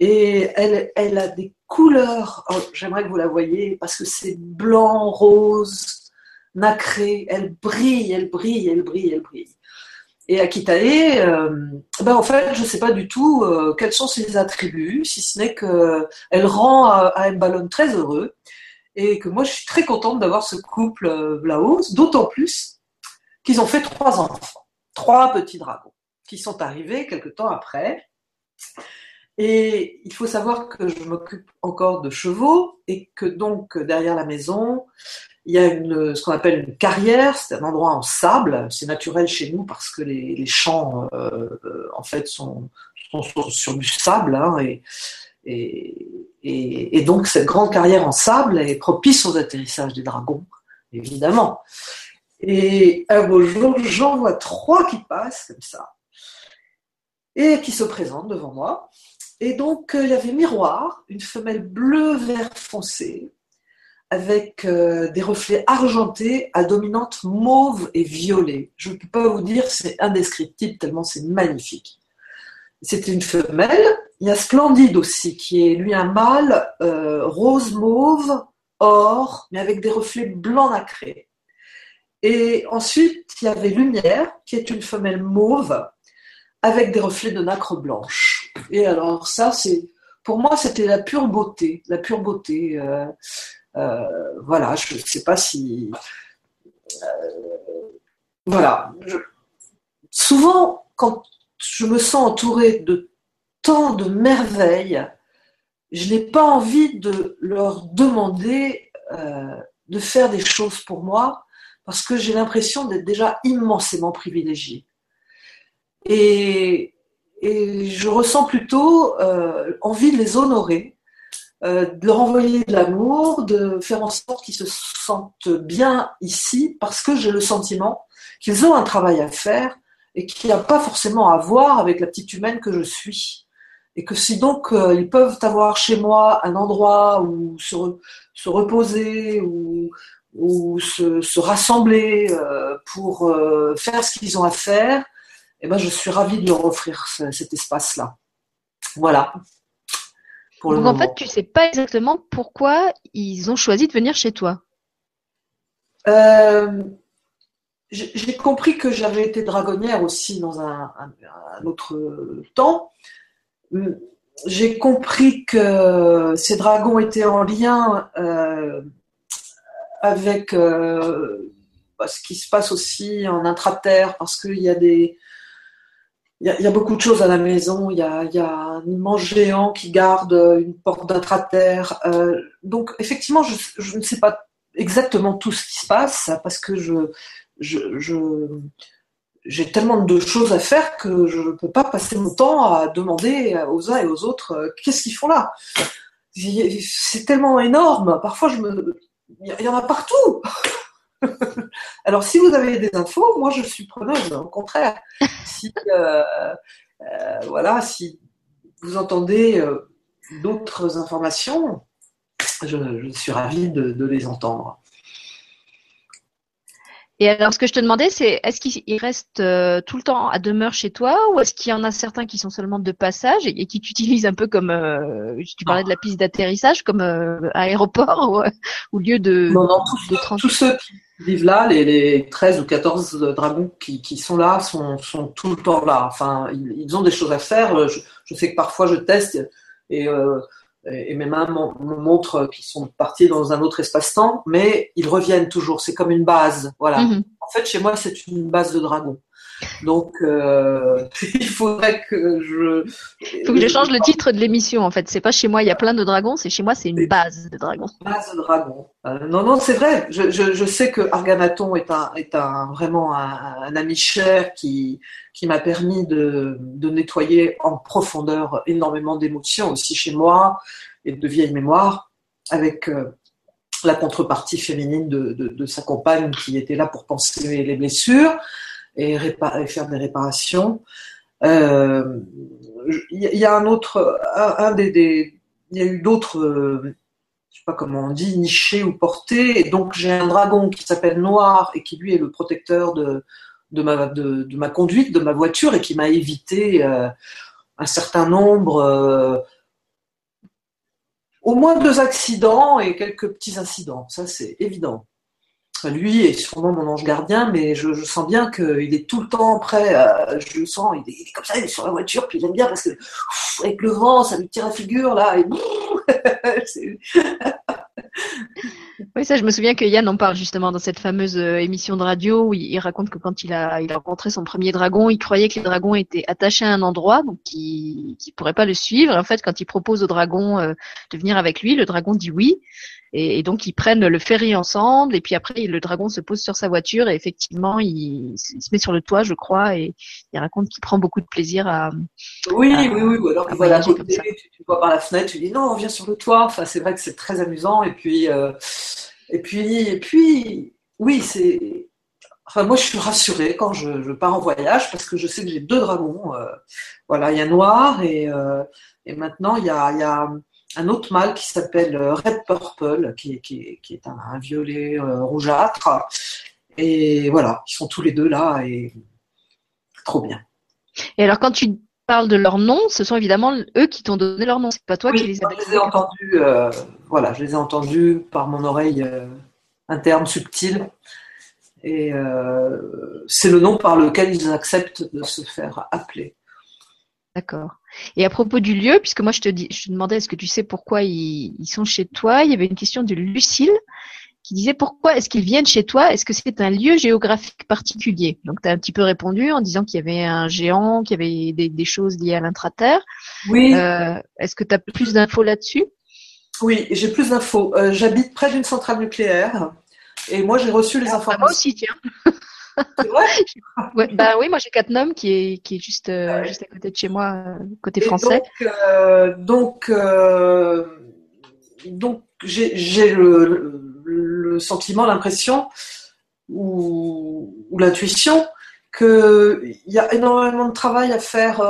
et elle, a des couleurs. Oh, j'aimerais que vous la voyez parce que c'est blanc, rose, nacré. Elle brille, elle brille, elle brille, elle brille. Et Akitae, euh, ben en fait, je ne sais pas du tout euh, quels sont ses attributs, si ce n'est qu'elle rend à, Ballon très heureux et que moi je suis très contente d'avoir ce couple euh, là-haut, d'autant plus qu'ils ont fait trois enfants, trois petits dragons, qui sont arrivés quelque temps après. Et il faut savoir que je m'occupe encore de chevaux et que donc derrière la maison, il y a ce qu'on appelle une carrière, c'est un endroit en sable, c'est naturel chez nous parce que les, champs euh, en fait sont, sur, du sable hein, et, donc cette grande carrière en sable est propice aux atterrissages des dragons, évidemment. Et un beau jour, j'en vois trois qui passent comme ça et qui se présentent devant moi. Et donc euh, il y avait miroir, une femelle bleu vert foncé avec euh, des reflets argentés à dominante mauve et violet. Je ne peux pas vous dire, c'est indescriptible tellement c'est magnifique. C'était une femelle il y a Splendide aussi, qui est lui un mâle euh, rose mauve, or, mais avec des reflets blancs nacrés. Et ensuite, il y avait Lumière, qui est une femelle mauve, avec des reflets de nacre blanche. Et alors ça, c'est pour moi, c'était la pure beauté, la pure beauté. Euh, euh, voilà, je ne sais pas si... voilà. souvent, quand je me sens entourée de tant de merveilles, je n'ai pas envie de leur demander euh, de faire des choses pour moi parce que j'ai l'impression d'être déjà immensément privilégiée. Et, je ressens plutôt euh, envie de les honorer, euh, de leur envoyer de l'amour, de faire en sorte qu'ils se sentent bien ici parce que j'ai le sentiment qu'ils ont un travail à faire et qui n'a pas forcément à voir avec la petite humaine que je suis et que si donc euh, ils peuvent avoir chez moi un endroit où se, se reposer ou, ou se, se, rassembler euh, pour euh, faire ce qu'ils ont à faire, eh ben, je suis ravie de leur offrir cet espace-là. Voilà. Pour donc en fait, tu sais pas exactement pourquoi ils ont choisi de venir chez toi? J'ai compris que j'avais été dragonnière aussi dans un, autre temps j'ai compris que ces dragons étaient en lien euh, avec euh, bah, ce qui se passe aussi en intraterre, parce qu'il y a des. Il y, a, beaucoup de choses à la maison. Il y a, un immense géant qui garde une porte d'intraterre. Euh, donc, effectivement, je, ne sais pas exactement tout ce qui se passe parce que je, je j'ai tellement de choses à faire que je ne peux pas passer mon temps à demander aux uns et aux autres euh, qu'est-ce qu'ils font là? C'est tellement énorme. Parfois, je me, il y en a partout. Alors, si vous avez des infos, moi, je suis preneuse. Au contraire, si euh, euh, voilà, si vous entendez d'autres informations, je, suis ravie de les entendre. Et alors, ce que je te demandais, c'est est-ce qu'il reste euh, tout le temps à demeure chez toi ou est-ce qu'il y en a certains qui sont seulement de passage et, qui t'utilisent un peu comme, euh, tu parlais de la piste d'atterrissage, comme euh, aéroport ou, lieu de, non, non, tous, de tous ceux qui vivent là, les, les 13 ou 14 dragons qui, qui sont là, sont, sont, tout le temps là. Enfin, ils, ont des choses à faire. Je, je sais que parfois je teste et et mes mains me montrent qu'ils sont partis dans un autre espace-temps, mais ils reviennent toujours. C'est comme une base. Voilà. Mhm. En fait, chez moi, c'est une base de dragon. Donc, euh, il faudrait que je. Il faut que je change le titre de l'émission. En fait, c'est pas chez moi, il y a plein de dragons. C'est chez moi, c'est une base de dragons. Base de dragons. Euh, non, non, c'est vrai. Je, je, je, sais que Arganaton est un, est un vraiment un, un ami cher qui, qui m'a permis de, de nettoyer en profondeur énormément d'émotions aussi chez moi et de vieilles mémoires avec. Euh, la contrepartie féminine de, de, de, sa compagne qui était là pour penser les blessures et, faire des réparations. Il euh, y, a un autre, un, des, il y a eu d'autres, euh, je sais pas comment on dit, nichés ou portés. Donc j'ai un dragon qui s'appelle Noir et qui lui est le protecteur de, de, ma, de, ma conduite, de ma voiture et qui m'a évité euh, un certain nombre, au moins deux accidents et quelques petits incidents. Ça c'est évident lui est sûrement mon ange gardien, mais je, sens bien qu'il est tout le temps prêt. je le sens, il est, comme ça, il est sur la voiture, puis il aime bien parce que avec le vent, ça lui tire la figure là. Et oui, ça, je me souviens que Yann en parle justement dans cette fameuse euh, émission de radio où il, raconte que quand il a, il a rencontré son premier dragon, il croyait que les dragons étaient attachés à un endroit, donc qu'il ne pourrait pas le suivre. en fait, quand il propose au dragon euh, de venir avec lui, le dragon dit oui. Et, donc ils prennent le ferry ensemble, et puis après le dragon se pose sur sa voiture et effectivement il, se met sur le toit, je crois, et il raconte qu'il prend beaucoup de plaisir à. Oui, oui, oui. Ou alors tu, tu, vois par la fenêtre, tu dis non, on vient sur le toit. Enfin, c'est vrai que c'est très amusant. Et puis, euh, et puis, et puis, oui, c'est. Enfin, moi, je suis rassurée quand je, pars en voyage parce que je sais que j'ai deux dragons. Euh, voilà, il y a Noir et, euh, et maintenant il y a, y a un autre mâle qui s'appelle euh, Red Purple, qui, est un, violet euh, rougeâtre. Et voilà, ils sont tous les deux là et trop bien. Et alors, quand tu parles de leur nom, ce sont évidemment eux qui t'ont donné leur nom, c'est pas toi qui les as. Je les ai entendus, voilà, je les ai entendus par mon oreille interne subtile. Et c'est le nom par lequel ils acceptent de se faire appeler. D'accord. Et à propos du lieu, puisque moi je te, dis, je te demandais est-ce que tu sais pourquoi ils, sont chez toi, il y avait une question de Lucille qui disait pourquoi est-ce qu'ils viennent chez toi? Est-ce que c'est un lieu géographique particulier? Donc tu as un petit peu répondu en disant qu'il y avait un géant, qu'il y avait des, choses liées à l'intraterre. Oui. Euh, est-ce que tu as plus d'infos là-dessus? Oui, j'ai plus d'infos. Euh, j'habite près d'une centrale nucléaire et moi j'ai reçu les ah, informations. Moi aussi, tiens. bah oui, moi j'ai Catnum qui est qui est juste euh, juste à côté de chez moi, euh, côté français. Donc euh, donc j'ai le, le, sentiment, l'impression ou, ou l'intuition qu'il y a énormément de travail à faire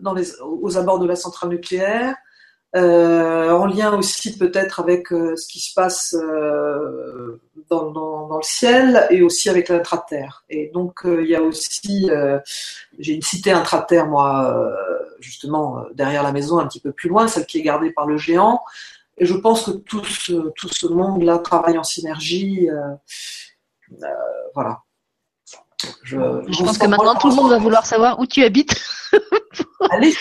dans les, aux abords de la centrale nucléaire, en lien aussi peut-être avec euh, ce qui se passe euh, dans, dans, dans, le ciel et aussi avec l'intraterre. Et donc il y a aussi, j'ai une cité intraterre moi justement derrière la maison un petit peu plus loin, celle qui est gardée par le géant. Et je pense que tout ce, tout ce monde-là travaille en synergie. voilà. Je, pense que maintenant tout le monde va vouloir savoir où tu habites pour, aller,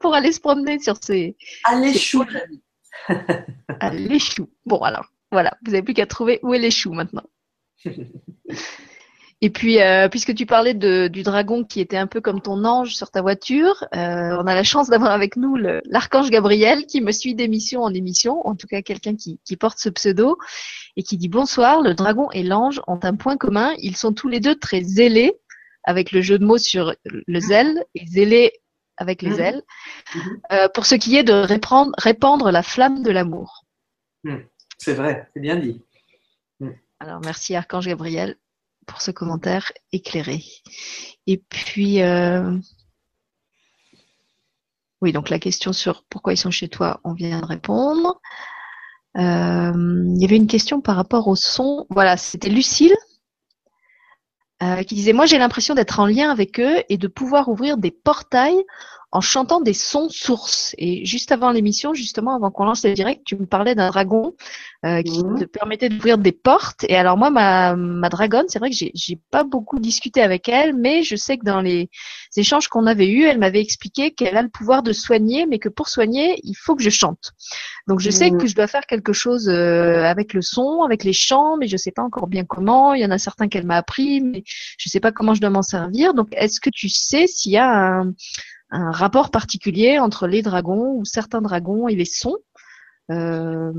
pour, aller, se promener sur ces. Allez chou, Allez chou. Bon alors, voilà, vous n'avez plus qu'à trouver où est les choux maintenant. Et puis, euh, puisque tu parlais de, du dragon qui était un peu comme ton ange sur ta voiture, euh, on a la chance d'avoir avec nous l'archange Gabriel qui me suit d'émission en émission, en tout cas quelqu'un qui, qui, porte ce pseudo, et qui dit bonsoir, le dragon et l'ange ont un point commun, ils sont tous les deux très zélés, avec le jeu de mots sur le zèle, et zélés avec les mhm. ailes, mhm. euh, pour ce qui est de répandre, répandre la flamme de l'amour. Hmm. C'est vrai, c'est bien dit. Alors merci Archange Gabriel pour ce commentaire éclairé. Et puis, euh, oui, donc la question sur pourquoi ils sont chez toi, on vient de répondre. Euh, il y avait une question par rapport au son. Voilà, c'était Lucille euh, qui disait Moi, j'ai l'impression d'être en lien avec eux et de pouvoir ouvrir des portails en chantant des sons sources. Et juste avant l'émission, justement, avant qu'on lance le direct, tu me parlais d'un dragon euh, qui mhm. te permettait d'ouvrir des portes. Et alors moi, ma, ma dragonne, c'est vrai que j'ai, j'ai pas beaucoup discuté avec elle, mais je sais que dans les échanges qu'on avait eus, elle m'avait expliqué qu'elle a le pouvoir de soigner, mais que pour soigner, il faut que je chante. Donc je sais mhm. que je dois faire quelque chose euh, avec le son, avec les chants, mais je sais pas encore bien comment. Il y en a certains qu'elle m'a appris, mais je sais pas comment je dois m'en servir. Donc est-ce que tu sais s'il y a un un rapport particulier entre les dragons ou certains dragons et les sons. Euh,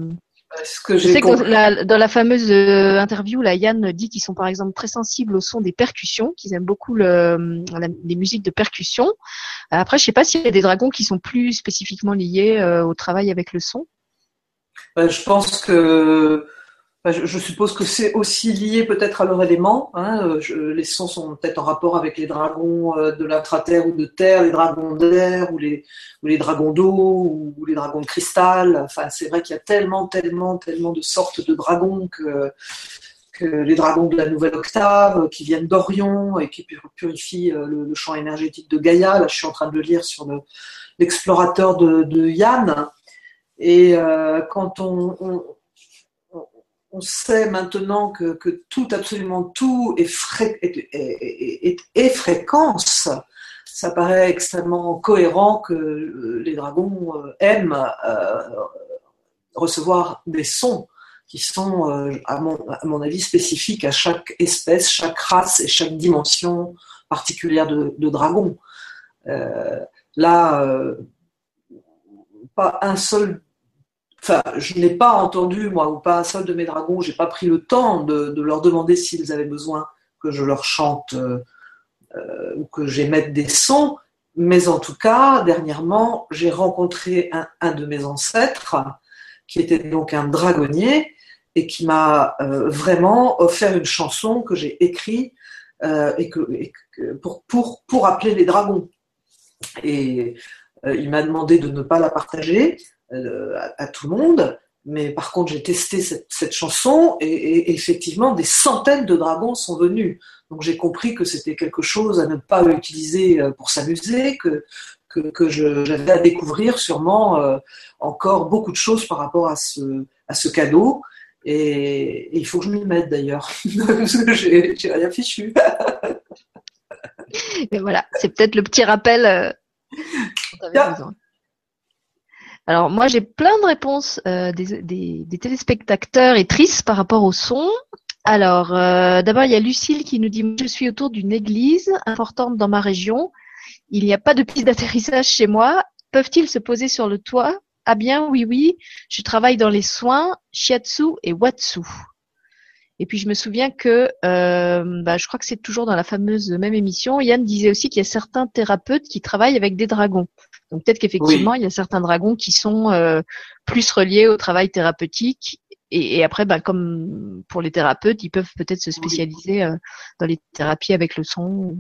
que je sais que dans la fameuse euh, interview, là, Yann dit qu'ils sont par exemple très sensibles au son des percussions, qu'ils aiment beaucoup le, les musiques de percussion. Après, je sais pas s'il y a des dragons qui sont plus spécifiquement liés euh, au travail avec le son. je pense que je, suppose que c'est aussi lié peut-être à leur élément. Hein. Euh, les sons sont peut-être en rapport avec les dragons euh, de l'intra-terre ou de terre, les dragons d'air ou les, dragons d'eau ou les dragons de cristal. Enfin, c'est vrai qu'il y a tellement, tellement, tellement de sortes de dragons que, les dragons de la nouvelle octave qui viennent d'Orion et qui purifient euh, le, champ énergétique de Gaïa. Là, je suis en train de le lire sur l'explorateur de, Yann. Et quand on on sait maintenant que, tout, absolument tout est, fréquence. Ça paraît extrêmement cohérent que les dragons euh, aiment euh, recevoir des sons qui sont, euh, à, mon, avis, spécifiques à chaque espèce, chaque race et chaque dimension particulière de dragon. là, pas un seul Enfin, je n'ai pas entendu, moi, ou pas un seul de mes dragons, j'ai pas pris le temps de, leur demander s'ils avaient besoin que je leur chante euh, euh, ou que j'émette des sons. Mais en tout cas, dernièrement, j'ai rencontré un, de mes ancêtres, qui était donc un dragonnier, et qui m'a euh, vraiment offert une chanson que j'ai écrite et que, pour, pour, pour appeler les dragons. Et il m'a demandé de ne pas la partager euh, à, tout le monde. Mais par contre, j'ai testé cette, chanson et, effectivement, des centaines de dragons sont venus. Donc j'ai compris que c'était quelque chose à ne pas utiliser euh, pour s'amuser, que, que, j'avais à découvrir sûrement euh, encore beaucoup de choses par rapport à ce, à ce cadeau. Et, il faut que je m'y mette d'ailleurs, parce que j'ai rien fichu. Mais voilà, c'est peut-être le petit rappel. Alors moi j'ai plein de réponses euh, des, téléspectateurs et tristes par rapport au son. Alors euh, d'abord il y a Lucille qui nous dit je suis autour d'une église importante dans ma région. Il n'y a pas de piste d'atterrissage chez moi. Peuvent-ils se poser sur le toit? Ah bien oui oui. Je travaille dans les soins shiatsu et watsu. Et puis je me souviens que, euh, bah, je crois que c'est toujours dans la fameuse même émission, Yann disait aussi qu'il y a certains thérapeutes qui travaillent avec des dragons. Donc peut-être qu'effectivement, il y a certains dragons qui sont euh, plus reliés au travail thérapeutique. Et, après, bah, comme pour les thérapeutes, ils peuvent peut-être se spécialiser euh, dans les thérapies avec le son.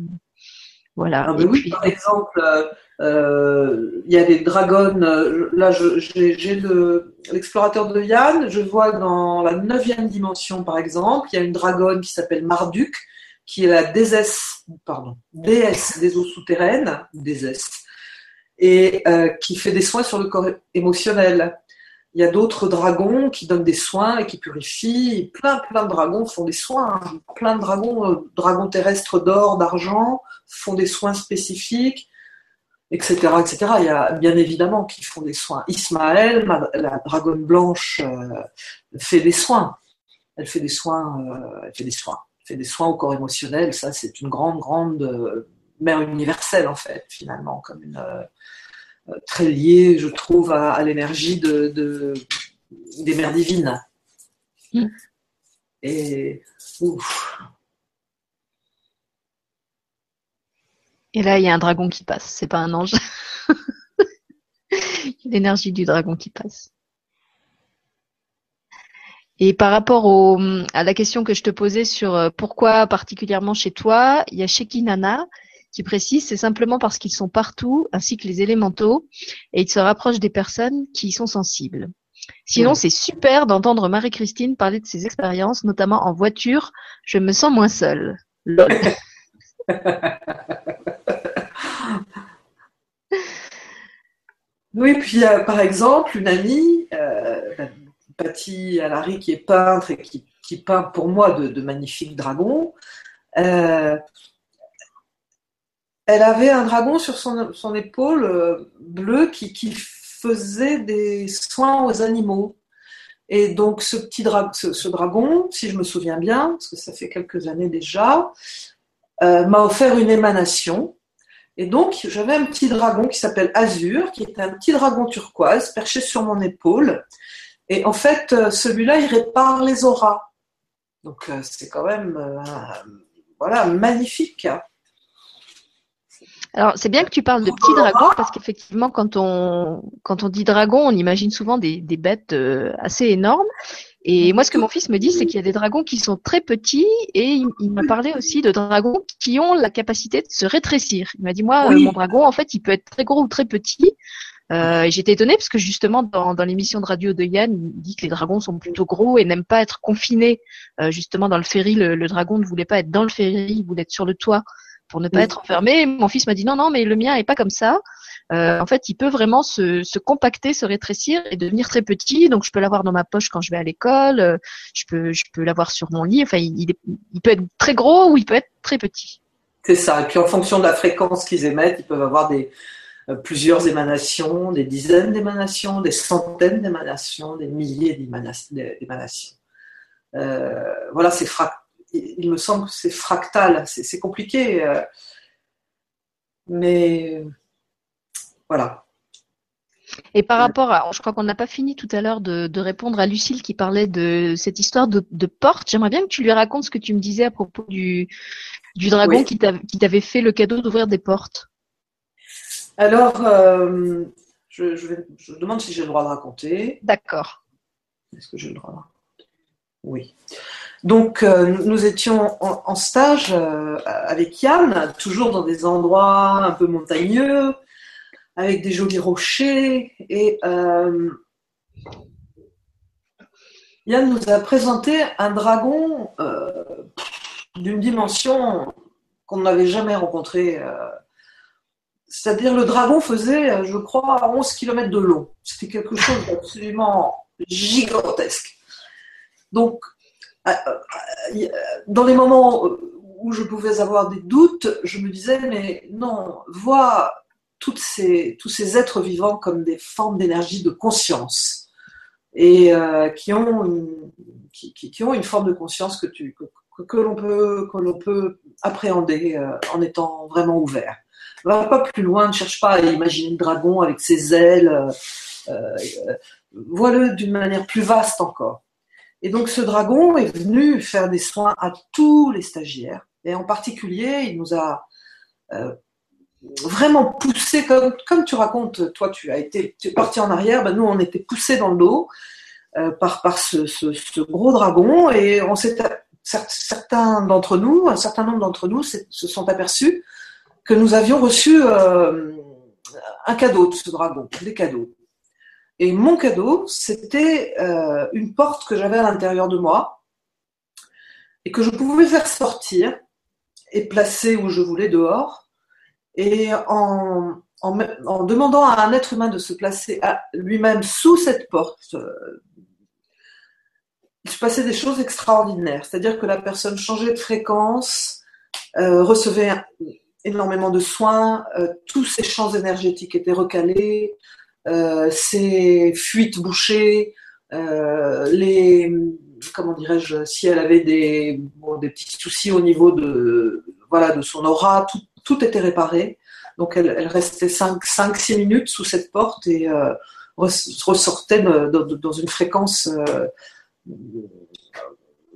Voilà. Ah, oui, par exemple, euh, il y a des dragons. Là, j'ai l'explorateur de Yann. Je vois dans la neuvième dimension, par exemple, il y a une dragonne qui s'appelle Marduk, qui est la déesse, pardon, déesse des eaux souterraines, déesse, et euh, qui fait des soins sur le corps émotionnel. Il y a d'autres dragons qui donnent des soins et qui purifient. Plein, plein de dragons font des soins. Plein de dragons, euh, dragons terrestres d'or, d'argent, font des soins spécifiques, etc., etc. Il y a bien évidemment qui font des soins. Ismaël, la dragonne blanche, euh, fait des soins. Elle fait des soins. Euh, elle fait des soins. Elle fait des soins au corps émotionnel. Ça, c'est une grande, grande mère universelle en fait, finalement, comme une très lié, je trouve, à, l'énergie de, des mères divines. Mm. Et Et là, il y a un dragon qui passe. C'est pas un ange. L'énergie du dragon qui passe. Et par rapport à la question que je te posais sur euh, pourquoi particulièrement chez toi, il y a Shekinana qui précise, c'est simplement parce qu'ils sont partout, ainsi que les élémentaux, et ils se rapprochent des personnes qui y sont sensibles. Sinon, c'est super d'entendre Marie-Christine parler de ses expériences, notamment en voiture. Je me sens moins seule. oui, puis a par exemple une amie, euh, Patty Alary, qui est peintre et qui, peint pour moi de, magnifiques dragons. Euh, elle avait un dragon sur son, épaule euh, bleu qui, faisait des soins aux animaux. Et donc ce petit ce, dragon, si je me souviens bien, parce que ça fait quelques années déjà, euh, m'a offert une émanation. Et donc j'avais un petit dragon qui s'appelle Azur, qui est un petit dragon turquoise perché sur mon épaule. Et en fait, euh, celui-là, il répare les auras. Donc c'est quand même voilà magnifique. Hein. Alors, c'est bien que tu parles de petits dragons parce qu'effectivement, quand on, quand on dit dragon, on imagine souvent des, bêtes euh, assez énormes. Et moi, ce que mon fils me dit, c'est qu'il y a des dragons qui sont très petits et il, m'a parlé aussi de dragons qui ont la capacité de se rétrécir. Il m'a dit, moi, mon dragon, en fait, il peut être très gros ou très petit. Euh, j'étais étonnée parce que justement, dans, dans l'émission de radio de Yann, il dit que les dragons sont plutôt gros et n'aiment pas être confinés. Euh, justement, dans le ferry, le, le, dragon ne voulait pas être dans le ferry, il voulait être sur le toit pour ne pas être enfermé. Mon fils m'a dit non, non, mais le mien est pas comme ça. Euh, en fait, il peut vraiment se, compacter, se rétrécir et devenir très petit. Donc, je peux l'avoir dans ma poche quand je vais à l'école. Euh, je peux, je peux l'avoir sur mon lit. Enfin, il, il, peut être très gros ou il peut être très petit. C'est ça. Et puis, en fonction de la fréquence qu'ils émettent, ils peuvent avoir des euh, plusieurs émanations, des dizaines d'émanations, des centaines d'émanations, des milliers d'émanations. Voilà, c'est il me semble que c'est fractal, c'est compliqué. Mais voilà. Et par rapport à, je crois qu'on n'a pas fini tout à l'heure de, répondre à Lucille qui parlait de cette histoire de, porte. J'aimerais bien que tu lui racontes ce que tu me disais à propos du, dragon qui t'avait fait le cadeau d'ouvrir des portes. Alors, euh, je, je, demande si j'ai le droit de raconter. D'accord. Est-ce que j'ai le droit de raconter? Oui. Donc, euh, nous étions en, stage euh, avec Yann, toujours dans des endroits un peu montagneux, avec des jolis rochers. Et euh, Yann nous a présenté un dragon d'une dimension qu'on n'avait jamais rencontrée. C'est-à-dire, le dragon faisait, je crois, 11 km de long. C'était quelque chose d'absolument gigantesque. Donc, euh, euh, dans les moments où je pouvais avoir des doutes, je me disais, mais non, vois toutes ces, tous ces êtres vivants comme des formes d'énergie de conscience et euh, qui, ont une, qui, ont une forme de conscience que, que, peut, que l'on peut appréhender en étant vraiment ouvert. Va pas plus loin, ne cherche pas à imaginer le dragon avec ses ailes. vois-le d'une manière plus vaste encore. Et donc ce dragon est venu faire des soins à tous les stagiaires. Et en particulier, il nous a euh, vraiment poussé, comme, comme tu racontes, toi tu as été tu es parti en arrière, ben nous on était poussés dans le dos euh, par, par ce, ce, gros dragon et on certains d'entre nous, un certain nombre d'entre nous se sont aperçus que nous avions reçu euh, un cadeau de ce dragon, des cadeaux. Et mon cadeau, c'était euh, une porte que j'avais à l'intérieur de moi et que je pouvais faire sortir et placer où je voulais dehors. Et en, demandant à un être humain de se placer lui-même sous cette porte, il se passait des choses extraordinaires. C'est-à-dire que la personne changeait de fréquence, recevait énormément de soins, tous ses champs énergétiques étaient recalés, ses fuites bouchées, les comment dirais-je, si elle avait des, des petits soucis au niveau de, voilà, de son aura, tout, était réparé. Donc elle, restait 5-6 minutes sous cette porte et euh, ressortait dans, une fréquence euh,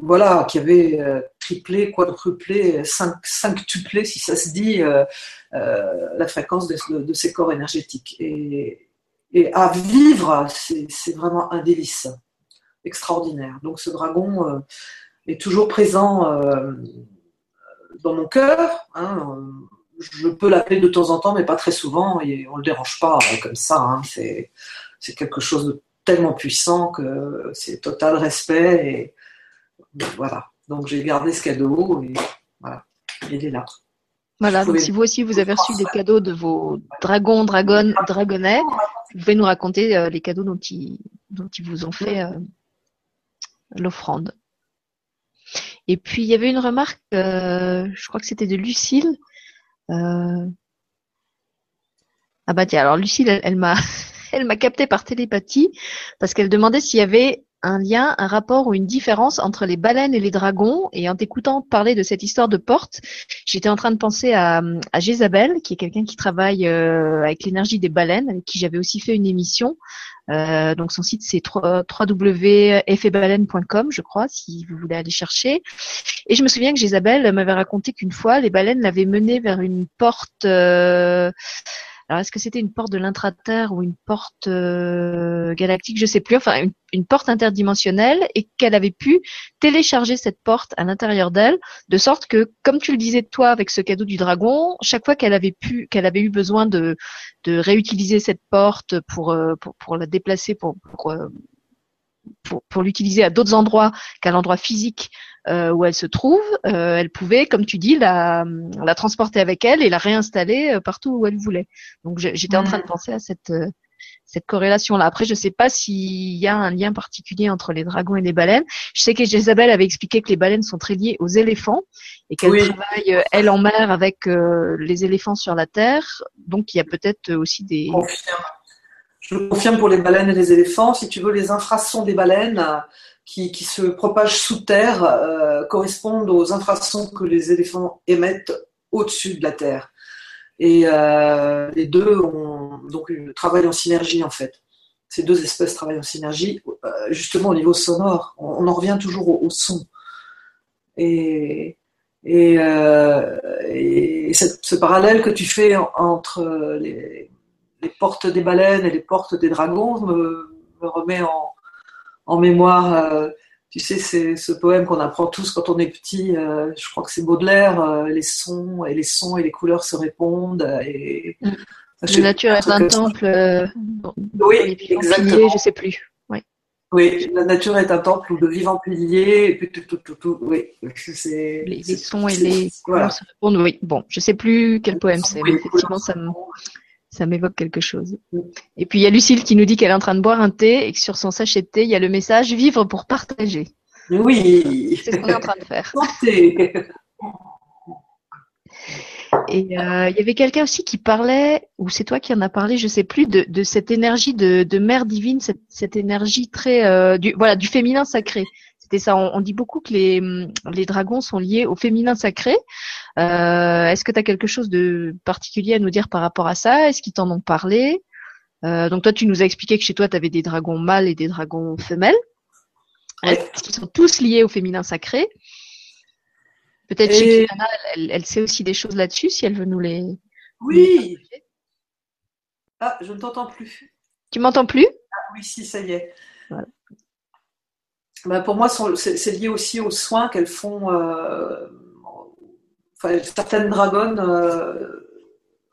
voilà, qui avait euh, triplé, quadruplé, cinq, tuplé, si ça se dit, la fréquence de, ses corps énergétiques. Et, à vivre, c'est vraiment un délice extraordinaire. Donc ce dragon est toujours présent dans mon cœur. Hein. Je peux l'appeler de temps en temps, mais pas très souvent, et on ne le dérange pas euh, comme ça. Hein. C'est, quelque chose de tellement puissant que c'est total respect. Et voilà. Donc j'ai gardé ce cadeau et voilà, il est là. Voilà, donc si vous aussi vous avez reçu des cadeaux de vos dragons, dragons, dragonnets, vous pouvez nous raconter les cadeaux dont ils, dont ils vous ont fait l'offrande. Et puis il y avait une remarque, euh, je crois que c'était de Lucille. Euh, ah bah tiens, alors Lucille, elle, m'a, elle m'a capté par télépathie parce qu'elle demandait s'il y avait un lien, un rapport ou une différence entre les baleines et les dragons. Et en t'écoutant parler de cette histoire de porte, j'étais en train de penser à, à Jézabel, qui est quelqu'un qui travaille euh, avec l'énergie des baleines, avec qui j'avais aussi fait une émission. Euh, donc son site c'est www.effetbaleine.com je crois, si vous voulez aller chercher. Et je me souviens que Jézabel m'avait raconté qu'une fois, les baleines l'avaient menée vers une porte. Euh, alors, est-ce que c'était une porte de l'intraterre ou une porte euh, galactique? Je sais plus. Enfin, une, porte interdimensionnelle et qu'elle avait pu télécharger cette porte à l'intérieur d'elle, de sorte que, comme tu le disais toi avec ce cadeau du dragon, chaque fois qu'elle avait pu, qu'elle avait eu besoin de, de réutiliser cette porte pour euh, la déplacer, euh, pour, l'utiliser à d'autres endroits qu'à l'endroit physique où elle se trouve, euh, elle pouvait, comme tu dis, la, la, transporter avec elle et la réinstaller euh, partout où elle voulait. Donc j'étais en train de penser à cette cette corrélation-là. Après, je ne sais pas s'il y a un lien particulier entre les dragons et les baleines. Je sais que Jésabelle avait expliqué que les baleines sont très liées aux éléphants et qu'elle travaille, elle, en mer avec les éléphants sur la terre. Donc, il y a peut-être aussi des... Je confirme pour les baleines et les éléphants. Si tu veux, les infrasons des baleines qui, se propagent sous terre euh, correspondent aux infrasons que les éléphants émettent au-dessus de la terre. Et euh, les deux ont, donc, travaillent en synergie en fait. Ces deux espèces travaillent en synergie, euh, justement au niveau sonore. On, en revient toujours au, son. Et, et, ce parallèle que tu fais entre les portes des baleines et les portes des dragons me, remet en, mémoire, euh, tu sais, c'est ce poème qu'on apprend tous quand on est petit, euh, je crois que c'est Baudelaire, euh, les sons et les sons et les couleurs se répondent. Et, mm. La nature est un temple. oui, exactement. je sais plus. Oui. oui, la nature est un temple de vivants piliers. oui, les, sons et les couleurs se répondent. Oui, bon, je sais plus quel poème c'est, mais effectivement, ça me ça m'évoque quelque chose. Et puis il y a Lucille qui nous dit qu'elle est en train de boire un thé et que sur son sachet de thé, il y a le message vivre pour partager. Oui. C'est ce qu'on est en train de faire. Et euh, il y avait quelqu'un aussi qui parlait, ou c'est toi qui en as parlé, je sais plus, de, cette énergie de, mère divine, cette, énergie très, euh, du, voilà, du féminin sacré. C'était ça. On, dit beaucoup que les, les dragons sont liés au féminin sacré. Euh, est-ce que tu as quelque chose de particulier à nous dire par rapport à ça? Est-ce qu'ils t'en ont parlé? Euh, Donc toi, tu nous as expliqué que chez toi, tu avais des dragons mâles et des dragons femelles. Est-ce qu'ils sont tous liés au féminin sacré? Peut-être chez Kitana, elle, sait aussi des choses là-dessus, si elle veut nous les... Oui Ah, je ne t'entends plus. Tu m'entends plus? Ah oui, si, ça y est. Bah, pour moi, c'est lié aussi aux soins qu'elles font. Euh, certaines dragonnes, euh,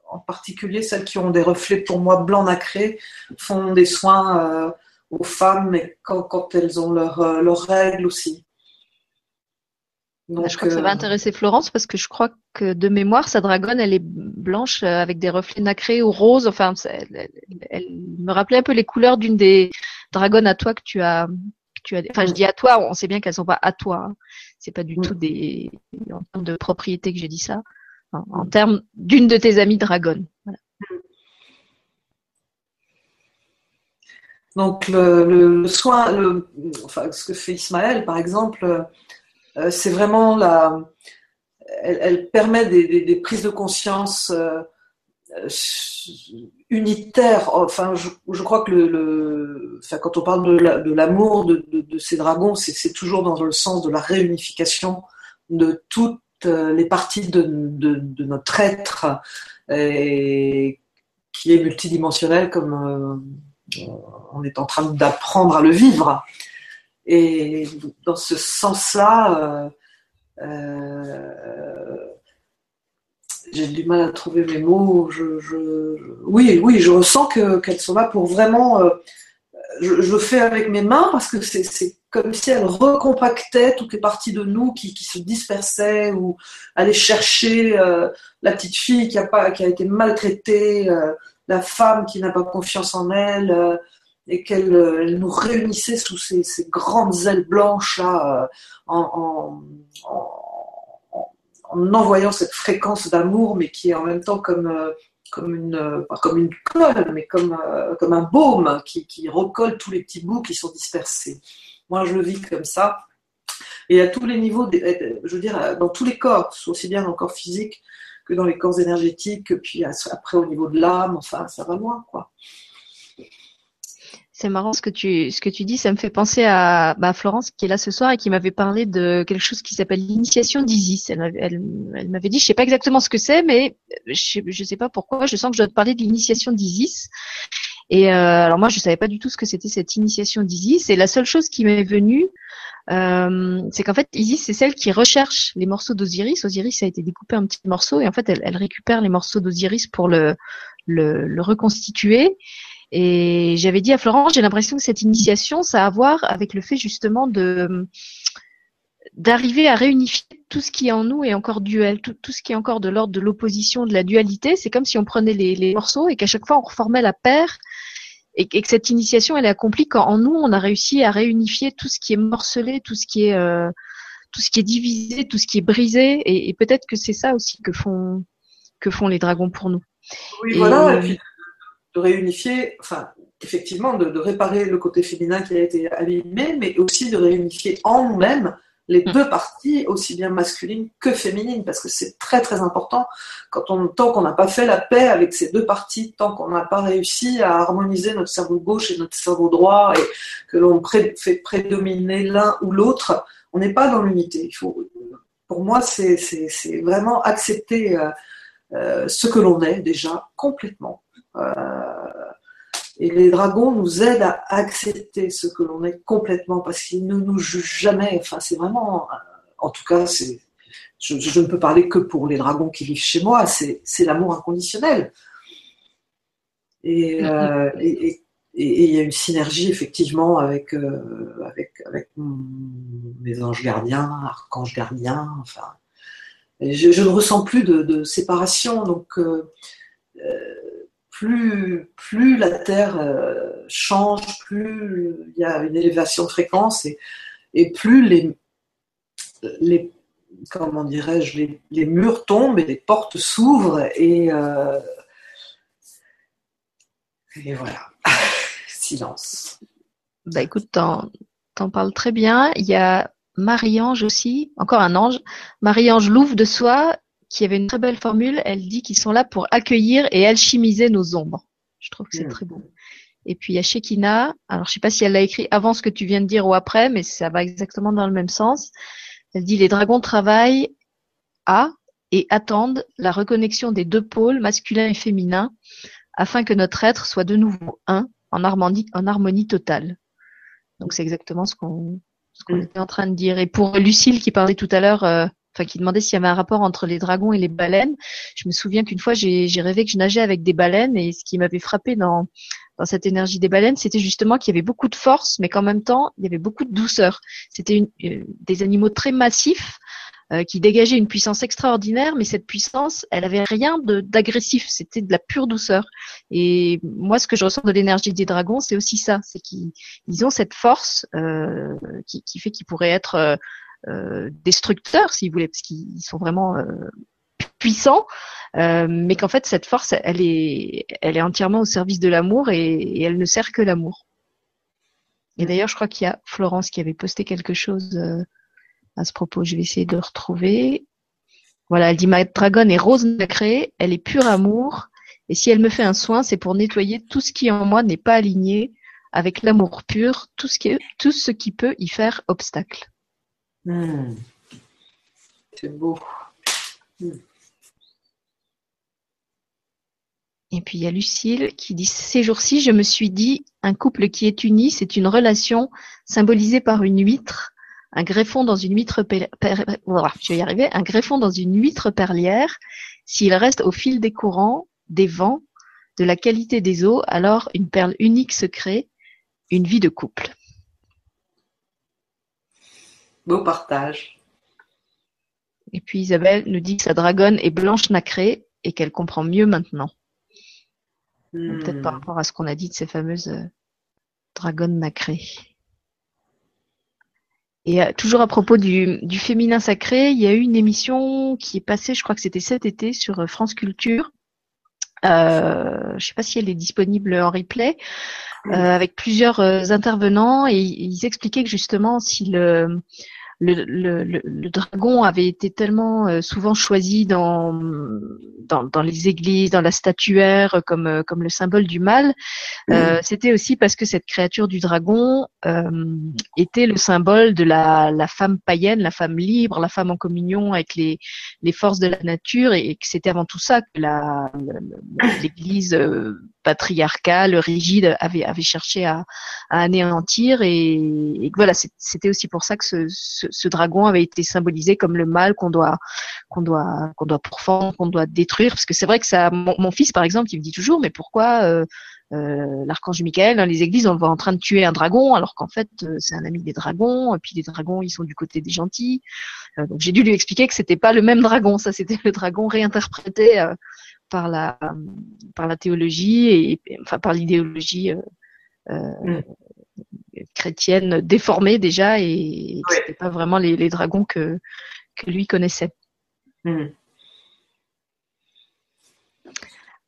en particulier celles qui ont des reflets pour moi blanc nacré, font des soins euh, aux femmes, mais quand, elles ont leurs règles aussi. Donc, je crois que ça va intéresser Florence parce que je crois que de mémoire, sa dragonne, elle est blanche avec des reflets nacrés ou roses. Enfin, elle, elle, me rappelait un peu les couleurs d'une des dragonnes à toi que tu as. Tu as enfin, je dis à toi, on sait bien qu'elles sont pas à toi. Hein. C'est pas du tout des en termes de propriété que j'ai dit ça. En, termes d'une de tes amies dragonnes. Voilà. Donc le, soin, le, enfin, ce que fait Ismaël, par exemple, euh, c'est vraiment la, elle, permet des, prises de conscience euh, unitaires. Enfin, je, crois que le, enfin, quand on parle de l'amour de, ces dragons, c'est toujours dans le sens de la réunification de toutes les parties de, notre être et qui est multidimensionnel comme euh, on est en train d'apprendre à le vivre. Et dans ce sens-là, euh, euh, j'ai du mal à trouver mes mots. oui, oui, je ressens qu'elles sont là pour vraiment. je, fais avec mes mains parce que c'est comme si elles recompactaient toutes les parties de nous qui, se dispersaient ou allaient chercher la petite fille qui a, pas, qui a été maltraitée, la femme qui n'a pas confiance en elle euh, et qu'elle euh, nous réunissait sous ces, grandes ailes blanches là, euh, en, envoyant cette fréquence d'amour, mais qui est en même temps comme, comme une, comme une colle, mais comme, comme un baume qui, recolle tous les petits bouts qui sont dispersés. Moi, je le vis comme ça. Et à tous les niveaux, je veux dire, dans tous les corps, aussi bien dans le corps physique dans les corps énergétiques, puis après au niveau de l'âme, enfin, ça va loin, quoi. C'est marrant ce que tu ce que tu dis, ça me fait penser à bah, Florence qui est là ce soir et qui m'avait parlé de quelque chose qui s'appelle l'initiation d'Isis. Elle, elle, m'avait dit, je sais pas exactement ce que c'est, mais je, je sais pas pourquoi, je sens que je dois te parler de l'initiation d'Isis. Et euh, alors moi, je savais pas du tout ce que c'était cette initiation d'Isis. Et la seule chose qui m'est venue, euh, c'est qu'en fait, Isis, c'est celle qui recherche les morceaux d'Osiris. Osiris a été découpé en petits morceaux et en fait, elle, récupère les morceaux d'Osiris pour le, le, reconstituer. Et j'avais dit à Florence, j'ai l'impression que cette initiation, ça a à voir avec le fait justement de d'arriver à réunifier tout ce qui est en nous et encore duel, tout, tout ce qui est encore de l'ordre de l'opposition, de la dualité. C'est comme si on prenait les, les morceaux et qu'à chaque fois on reformait la paire et, que cette initiation elle est accomplie quand en nous on a réussi à réunifier tout ce qui est morcelé, tout ce qui est euh, tout ce qui est divisé, tout ce qui est brisé et, peut-être que c'est ça aussi que font que font les dragons pour nous. Oui, voilà, et puis de réunifier, enfin effectivement de, de, réparer le côté féminin qui a été abîmé, mais aussi de réunifier en nous-mêmes les mm. deux parties, aussi bien masculines que féminines, parce que c'est très très important quand on, tant qu'on n'a pas fait la paix avec ces deux parties, tant qu'on n'a pas réussi à harmoniser notre cerveau gauche et notre cerveau droit, et que l'on fait prédominer l'un ou l'autre, on n'est pas dans l'unité. Il faut, pour moi, c'est vraiment accepter euh, euh, ce que l'on est déjà complètement. Euh, et les dragons nous aident à accepter ce que l'on est complètement parce qu'ils ne nous jugent jamais. Enfin, c'est vraiment, en tout cas, c'est, je, ne peux parler que pour les dragons qui vivent chez moi. C'est, l'amour inconditionnel. Euh, et, il y a une synergie effectivement avec, euh, avec, avec mes anges gardiens, archanges gardiens. Enfin, je, ne ressens plus de, séparation. Donc, euh, plus, la Terre euh, change, plus il y a une élévation de fréquence et, plus les, comment dirais-je, les, murs tombent et les portes s'ouvrent et, euh, voilà, silence. Bah écoute, t'en, t'en parles très bien. Il y a Marie-Ange aussi, encore un ange. Marie-Ange Louve de Soi qui avait une très belle formule. Elle dit qu'ils sont là pour accueillir et alchimiser nos ombres. Je trouve que c'est très beau. Et puis il y a Shekina. Alors je sais pas si elle l'a écrit avant ce que tu viens de dire ou après, mais ça va exactement dans le même sens. Elle dit les dragons travaillent à et attendent la reconnexion des deux pôles masculin et féminin afin que notre être soit de nouveau un en harmonie, en harmonie totale. Donc c'est exactement ce qu'on ce qu'on mm. était en train de dire. Et pour Lucille qui parlait tout à l'heure euh, enfin qui demandait s'il y avait un rapport entre les dragons et les baleines. Je me souviens qu'une fois j'ai rêvé que je nageais avec des baleines et ce qui m'avait frappé dans dans cette énergie des baleines, c'était justement qu'il y avait beaucoup de force, mais qu'en même temps il y avait beaucoup de douceur. C'était euh, des animaux très massifs euh, qui dégageait une puissance extraordinaire, mais cette puissance, elle avait rien d'agressif, c'était de la pure douceur. Et moi, ce que je ressens de l'énergie des dragons, c'est aussi ça, c'est qu'ils ont cette force euh, qui, fait qu'ils pourraient être destructeurs, si vous voulez, parce qu'ils sont vraiment puissants, mais qu'en fait, cette force, elle est, elle est entièrement au service de l'amour et, et elle ne sert que l'amour. Et d'ailleurs, je crois qu'il y a Florence qui avait posté quelque chose à ce propos. Je vais essayer de retrouver. Voilà, elle dit ma dragonne est rose nacrée, elle est pure amour, et si elle me fait un soin, c'est pour nettoyer tout ce qui en moi n'est pas aligné avec l'amour pur, tout ce qui, tout ce qui peut y faire obstacle. Hmm. C'est beau. Hmm. Et puis il y a Lucille qui dit Ces jours-ci, je me suis dit, un couple qui est uni, c'est une relation symbolisée par une huître un greffon dans une huître je vais y arriver, un greffon dans une huître perlière, s'il reste au fil des courants, des vents, de la qualité des eaux, alors une perle unique se crée, une vie de couple. Beau partage. Et puis Isabelle nous dit que sa dragonne est blanche nacrée et qu'elle comprend mieux maintenant. Peut-être par hmm. rapport à ce qu'on a dit de ces fameuses euh, dragonnes nacrées. Et euh, toujours à propos du, du, féminin sacré, il y a eu une émission qui est passée, je crois que c'était cet été, sur euh, France Culture. Euh, je ne sais pas si elle est disponible en replay, euh, avec plusieurs intervenants et ils expliquaient que justement si le le, le, le, dragon avait été tellement euh, souvent choisi dans, dans, dans, les églises, dans la statuaire, comme, euh, comme le symbole du mal, euh, c'était aussi parce que cette créature du dragon était le symbole de la, la, femme païenne, la femme libre, la femme en communion avec les, les forces de la nature, et, que c'était avant tout ça que l'Église patriarcale, rigide, avait, cherché à, anéantir, et, voilà, c'était aussi pour ça que ce dragon avait été symbolisé comme le mal qu'on doit qu'on doit qu'on doit pourfendre, qu'on doit détruire. Parce que c'est vrai que ça, mon, fils par exemple, il me dit toujours, mais pourquoi euh, euh, l'archange Michael dans les églises, on le voit en train de tuer un dragon, alors qu'en fait euh, c'est un ami des dragons. Et puis les dragons, ils sont du côté des gentils. donc j'ai dû lui expliquer que c'était pas le même dragon, ça c'était le dragon réinterprété par la par la théologie et, enfin par l'idéologie mm chrétienne déformée déjà et ce c'était pas vraiment les, dragons que, que lui connaissait. Hmm.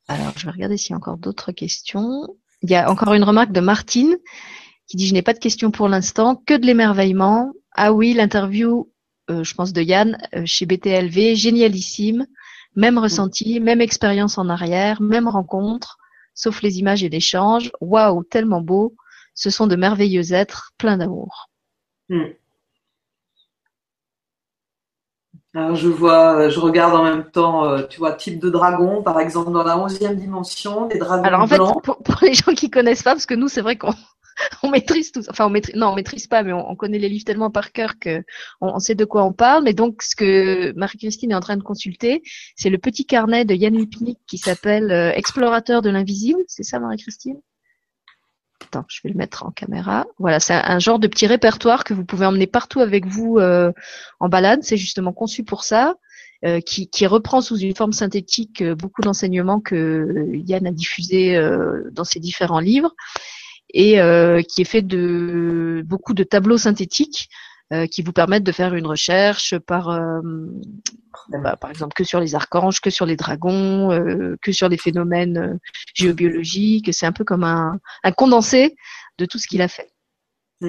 Alors, je vais regarder s'il y a encore d'autres questions. Il y a encore une remarque de Martine qui dit Je n'ai pas de questions pour l'instant, que de l'émerveillement. Ah oui, l'interview, euh, je pense, de Yann euh, chez BTLV, génialissime. Même ressenti, même expérience en arrière, même rencontre, sauf les images et l'échange. Waouh, tellement beau. Ce sont de merveilleux êtres pleins d'amour. Hmm. Alors je vois, je regarde en même temps, euh, tu vois, type de dragon, par exemple dans la onzième dimension, les dragons Alors en fait, pour, les gens qui connaissent pas, parce que nous c'est vrai qu'on on maîtrise tout, enfin on maîtrise, non on maîtrise pas, mais on, connaît les livres tellement par cœur que on, sait de quoi on parle. Mais donc ce que Marie-Christine est en train de consulter, c'est le petit carnet de Yann Lipnik qui s'appelle euh, Explorateur de l'invisible. C'est ça Marie-Christine? Attends, je vais le mettre en caméra. Voilà, c'est un genre de petit répertoire que vous pouvez emmener partout avec vous euh, en balade. C'est justement conçu pour ça, euh, qui, reprend sous une forme synthétique euh, beaucoup d'enseignements que Yann a diffusés dans ses différents livres et qui est fait de beaucoup de tableaux synthétiques euh, qui vous permettent de faire une recherche par, euh, bah, par exemple, que sur les archanges, que sur les dragons, euh, que sur les phénomènes géobiologiques. C'est un peu comme un, un, condensé de tout ce qu'il a fait. Mm.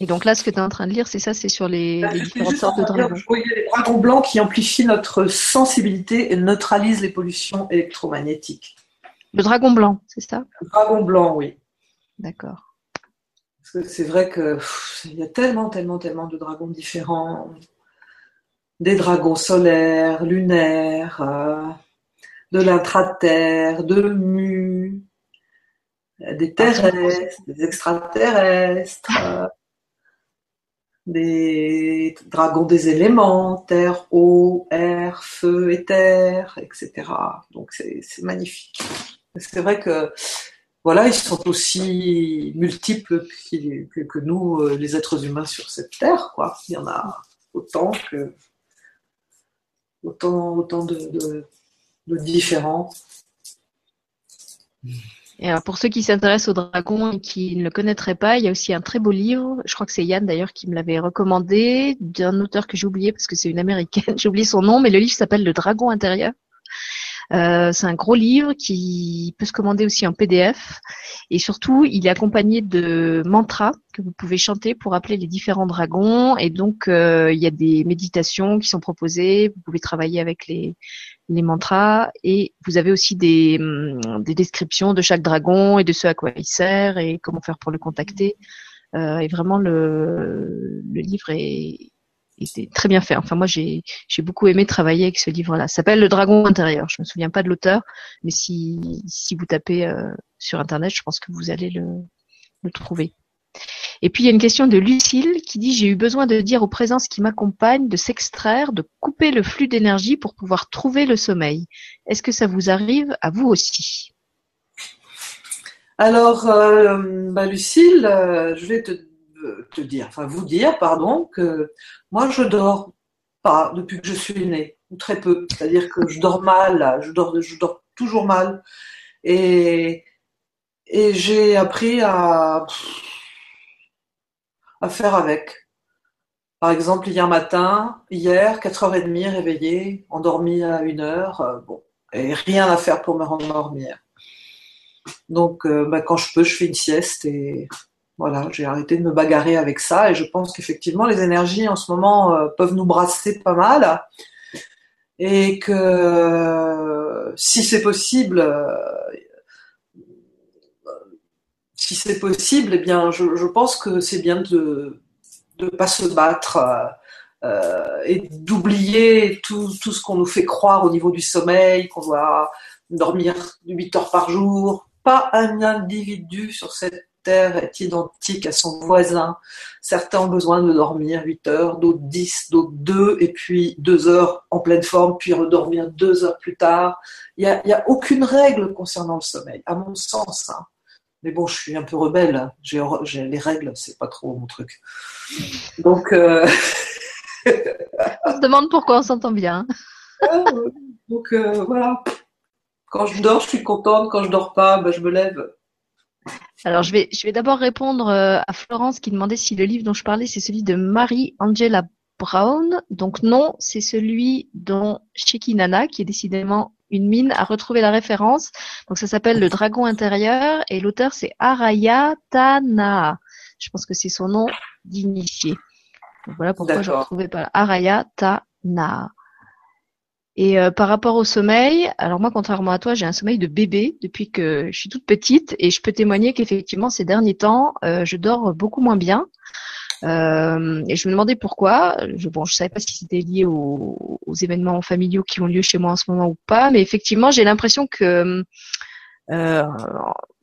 Et donc là, ce que tu es en train de lire, c'est ça, c'est sur les, bah, différentes sortes de dragons. Les dragons blancs qui amplifient notre sensibilité et neutralisent les pollutions électromagnétiques. Le dragon blanc, c'est ça? Le dragon blanc, oui. D'accord c'est vrai que il y a tellement, tellement, tellement de dragons différents. Des dragons solaires, lunaires, euh, de l'intraterre, de mu, des terrestres, des extraterrestres, euh, des dragons des éléments, terre, eau, air, feu, éther, etc. Donc c'est magnifique. C'est vrai que voilà, ils sont aussi multiples que, nous, euh, les êtres humains sur cette terre, quoi. Il y en a autant que autant, de, différents. Pour ceux qui s'intéressent au dragon et qui ne le connaîtraient pas, il y a aussi un très beau livre. Je crois que c'est Yann d'ailleurs qui me l'avait recommandé d'un auteur que j'ai oublié parce que c'est une américaine. j'ai oublié son nom, mais le livre s'appelle Le Dragon intérieur. Euh, c'est un gros livre qui peut se commander aussi en PDF et surtout il est accompagné de mantras que vous pouvez chanter pour appeler les différents dragons et donc euh, il y a des méditations qui sont proposées. Vous pouvez travailler avec les les mantras et vous avez aussi des, hum, des descriptions de chaque dragon et de ce à quoi il sert et comment faire pour le contacter. Euh, et vraiment le, le livre est, était très bien fait. Enfin, moi, j'ai beaucoup aimé travailler avec ce livre-là. Ça s'appelle Le Dragon intérieur. Je me souviens pas de l'auteur, mais si, si vous tapez euh, sur Internet, je pense que vous allez le, le trouver. Et puis il y a une question de Lucille qui dit j'ai eu besoin de dire aux présences qui m'accompagnent de s'extraire, de couper le flux d'énergie pour pouvoir trouver le sommeil. Est-ce que ça vous arrive à vous aussi? Alors, euh, bah, Lucille, euh, je vais te, te, dire, enfin vous dire, pardon, que moi je dors pas depuis que je suis née, ou très peu. C'est-à-dire que je dors mal, je dors, toujours mal. Et, j'ai appris à faire avec. Par exemple, hier matin, hier, 4h30 réveillé, endormi à 1h, euh, bon, et rien à faire pour me rendormir. Donc, euh, bah, quand je peux, je fais une sieste et voilà, j'ai arrêté de me bagarrer avec ça et je pense qu'effectivement, les énergies en ce moment euh, peuvent nous brasser pas mal et que si c'est possible, si c'est possible, eh bien, je, pense que c'est bien de ne pas se battre euh, et d'oublier tout, ce qu'on nous fait croire au niveau du sommeil, qu'on doit dormir 8 heures par jour. Pas un individu sur cette terre est identique à son voisin. Certains ont besoin de dormir 8 heures, d'autres 10, d'autres 2, et puis 2 heures en pleine forme, puis redormir 2 heures plus tard. Il n'y a, a, aucune règle concernant le sommeil, à mon sens. Hein. Mais bon, je suis un peu rebelle. J'ai, les règles, c'est pas trop mon truc. Donc. Euh... on se demande pourquoi on s'entend bien. Ah, donc euh, voilà. Quand je dors, je suis contente. Quand je dors pas, ben, je me lève. Alors, je vais, je vais d'abord répondre euh, à Florence qui demandait si le livre dont je parlais, c'est celui de Marie Angela Brown. Donc non, c'est celui dont Sheki Nana, qui est décidément une mine à retrouver la référence. Donc ça s'appelle Le Dragon intérieur et l'auteur c'est Araya Tana. Je pense que c'est son nom d'initié. voilà pourquoi je ne retrouvais pas Araya Tana. Et euh, par rapport au sommeil, alors moi, contrairement à toi, j'ai un sommeil de bébé depuis que je suis toute petite et je peux témoigner qu'effectivement, ces derniers temps, euh, je dors beaucoup moins bien. Euh, et je me demandais pourquoi. Je, bon, je savais pas si c'était lié aux, aux, événements familiaux qui ont lieu chez moi en ce moment ou pas, mais effectivement, j'ai l'impression que euh,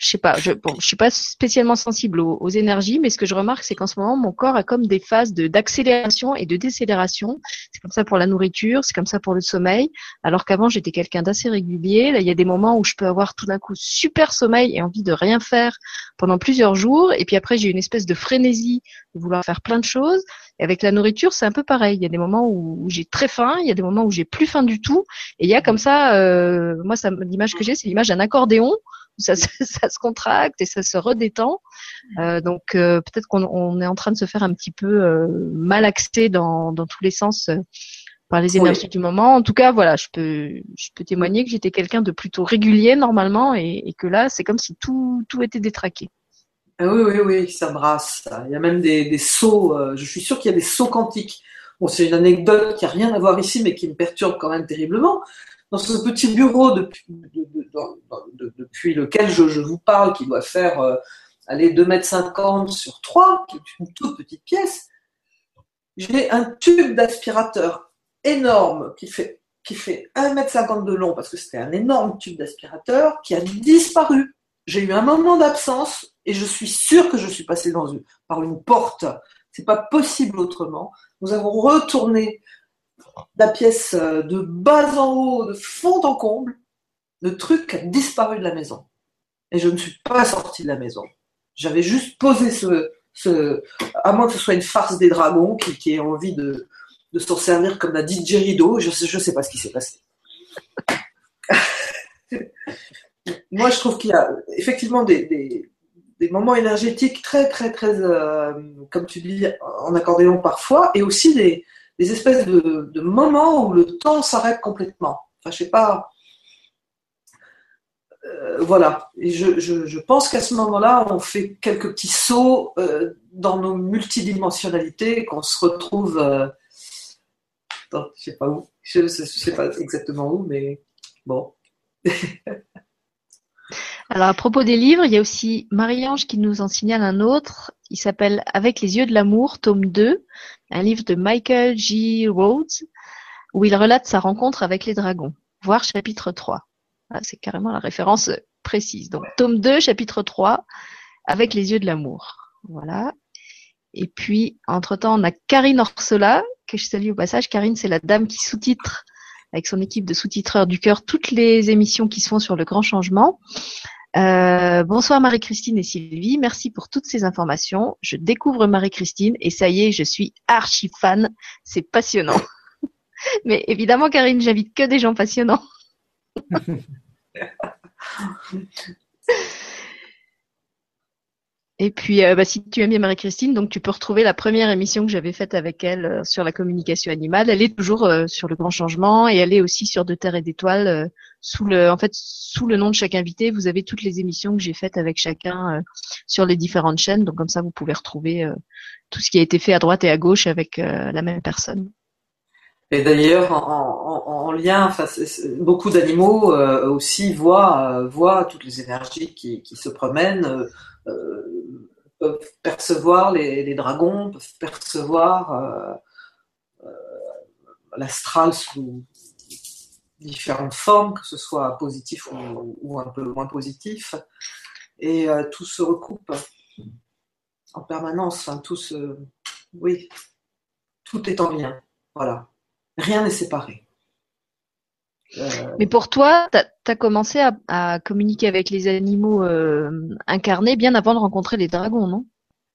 je sais pas, je, bon, je suis pas spécialement sensible aux, énergies, mais ce que je remarque, c'est qu'en ce moment, mon corps a comme des phases d'accélération et de décélération. C'est comme ça pour la nourriture, c'est comme ça pour le sommeil. Alors qu'avant, j'étais quelqu'un d'assez régulier. Là, il y a des moments où je peux avoir tout d'un coup super sommeil et envie de rien faire pendant plusieurs jours, et puis après, j'ai une espèce de frénésie de vouloir faire plein de choses. Et avec la nourriture, c'est un peu pareil. Il y a des moments où, j'ai très faim, il y a des moments où j'ai plus faim du tout, et il y a comme ça, euh, moi, ça, l'image que j'ai, c'est l'image d'un accordéon ça, ça, se contracte et ça se redétend. Euh, donc euh, peut-être qu'on est en train de se faire un petit peu euh, malaxer dans, dans tous les sens euh, par les énergies du moment. En tout cas, voilà, je peux je peux témoigner que j'étais quelqu'un de plutôt régulier normalement et, et que là, c'est comme si tout tout était détraqué. Ah oui, oui, oui, ça brasse. Il y a même des, des sauts. je suis sûre qu'il y a des sauts quantiques. Bon, c'est une anecdote qui a rien à voir ici, mais qui me perturbe quand même terriblement dans ce petit bureau depuis, lequel je, vous parle, qui doit faire euh, aller 2,50 m sur 3, qui est une toute petite pièce, j'ai un tube d'aspirateur énorme qui fait, qui fait 1,50 m de long, parce que c'était un énorme tube d'aspirateur, qui a disparu. J'ai eu un moment d'absence et je suis sûre que je suis passée par une porte. C'est pas possible autrement. Nous avons retourné la pièce euh, de bas en haut, de fond en comble, le truc a disparu de la maison. Et je ne suis pas sortie de la maison. J'avais juste posé ce, à moins que ce soit une farce des dragons qui, ait envie de, de s'en servir comme l'a Rideau. Je ne je sais pas ce qui s'est passé. Moi, je trouve qu'il y a effectivement des, des, moments énergétiques très, très, très, euh, comme tu dis, en accordéon parfois, et aussi des, des espèces de, moments où le temps s'arrête complètement. Enfin, je sais pas. Euh, voilà. Je, je, je pense qu'à ce moment-là, on fait quelques petits sauts euh, dans nos multidimensionnalités, qu'on se retrouve. Euh, attends, je sais pas où. Je ne sais pas exactement où, mais bon. Alors à propos des livres, il y a aussi Marie-Ange qui nous en signale un autre. Il s'appelle Avec les yeux de l'amour, tome 2, un livre de Michael G. Rhodes, où il relate sa rencontre avec les dragons. Voir chapitre 3. Ah, c'est carrément la référence précise. Donc tome 2, chapitre 3, Avec les yeux de l'amour. Voilà. Et puis, entre-temps, on a Karine Orsola, que je salue au passage. Karine, c'est la dame qui sous-titre avec son équipe de sous-titreurs du cœur toutes les émissions qui se font sur le grand changement. Euh, bonsoir Marie-Christine et Sylvie, merci pour toutes ces informations. Je découvre Marie-Christine et ça y est, je suis archi fan. C'est passionnant. Mais évidemment, Karine, j'invite que des gens passionnants. Et puis, euh, bah, si tu aimes bien Marie-Christine, donc tu peux retrouver la première émission que j'avais faite avec elle euh, sur la communication animale. Elle est toujours euh, sur le grand changement et elle est aussi sur De Terre et d'Étoiles sous le, en fait, sous le nom de chaque invité. Vous avez toutes les émissions que j'ai faites avec chacun sur les différentes chaînes. Donc comme ça, vous pouvez retrouver tout ce qui a été fait à droite et à gauche avec la même personne. Et d'ailleurs, en, en, en, lien, enfin, beaucoup d'animaux aussi voient, voient toutes les énergies qui, qui se promènent euh, peuvent percevoir les, dragons, peuvent percevoir euh, euh, l'astral sous différentes formes, que ce soit positif ou, un peu moins positif. Et tout se recoupe en permanence. Enfin, tout se... Oui, tout est en lien. Voilà. Rien n'est séparé. Euh, Mais pour toi, tu as, commencé à, communiquer avec les animaux euh, incarnés bien avant de rencontrer les dragons, non?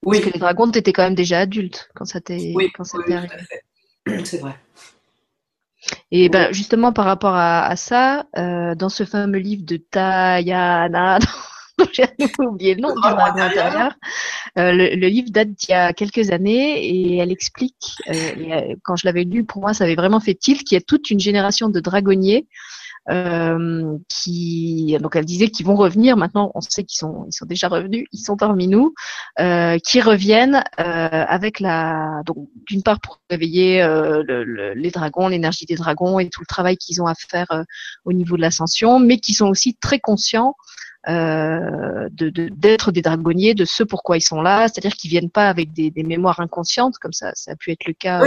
Oui. Parce que les dragons, tu étais quand même déjà adulte quand ça t'est oui, arrivé. C'est vrai. Et ben justement par rapport à, ça, euh, dans ce fameux livre de Tayana, j'ai oublié le nom du dragon intérieur. Euh, le, livre date d'il y a quelques années et elle explique, euh, euh, quand je l'avais lu, pour moi, ça avait vraiment fait tilt, qu'il y a toute une génération de dragonniers euh, qui donc elle disait qu'ils vont revenir. Maintenant on sait qu'ils sont ils sont déjà revenus. Ils sont parmi nous euh, qui reviennent euh, avec la donc d'une part pour réveiller le, les dragons l'énergie des dragons et tout le travail qu'ils ont à faire au niveau de l'ascension mais qui sont aussi très conscients euh, d'être des dragonniers, de ce pourquoi ils sont là, c'est-à-dire qu'ils viennent pas avec des, des, mémoires inconscientes, comme ça, ça a pu être le cas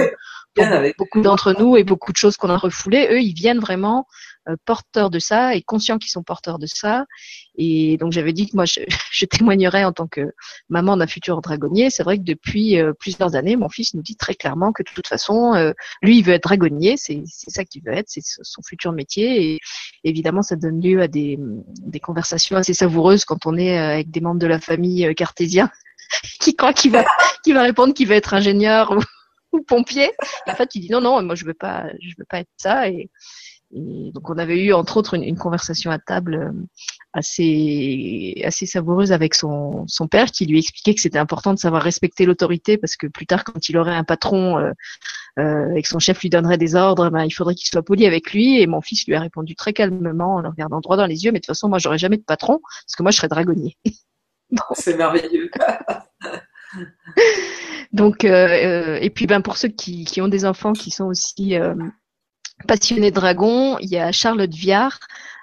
pour beaucoup d'entre nous et beaucoup de choses qu'on a refoulées. Eux, ils viennent vraiment euh, porteurs de ça et conscients qu'ils sont porteurs de ça. Et donc j'avais dit que moi je, je, témoignerais en tant que maman d'un futur dragonnier. C'est vrai que depuis euh, plusieurs années, mon fils nous dit très clairement que de toute façon, euh, lui il veut être dragonnier, c'est ça qu'il veut être, c'est son futur métier. Et évidemment, ça donne lieu à des, des conversations assez savoureuses quand on est avec des membres de la famille cartésien qui croit qu'il va, qu'il va répondre qu'il veut être ingénieur ou, pompier. en fait, il dit non, non, moi je veux pas, je veux pas être ça. Et, et donc on avait eu entre autres une, conversation à table euh, assez assez savoureuse avec son, son père qui lui expliquait que c'était important de savoir respecter l'autorité parce que plus tard quand il aurait un patron euh, euh, et que son chef lui donnerait des ordres, ben, il faudrait qu'il soit poli avec lui. Et mon fils lui a répondu très calmement en le regardant droit dans les yeux, mais de toute façon moi j'aurais jamais de patron parce que moi je serais dragonnier. C'est merveilleux. Donc, euh, et puis ben pour ceux qui, qui ont des enfants qui sont aussi passionné de dragons, il y a Charlotte Viard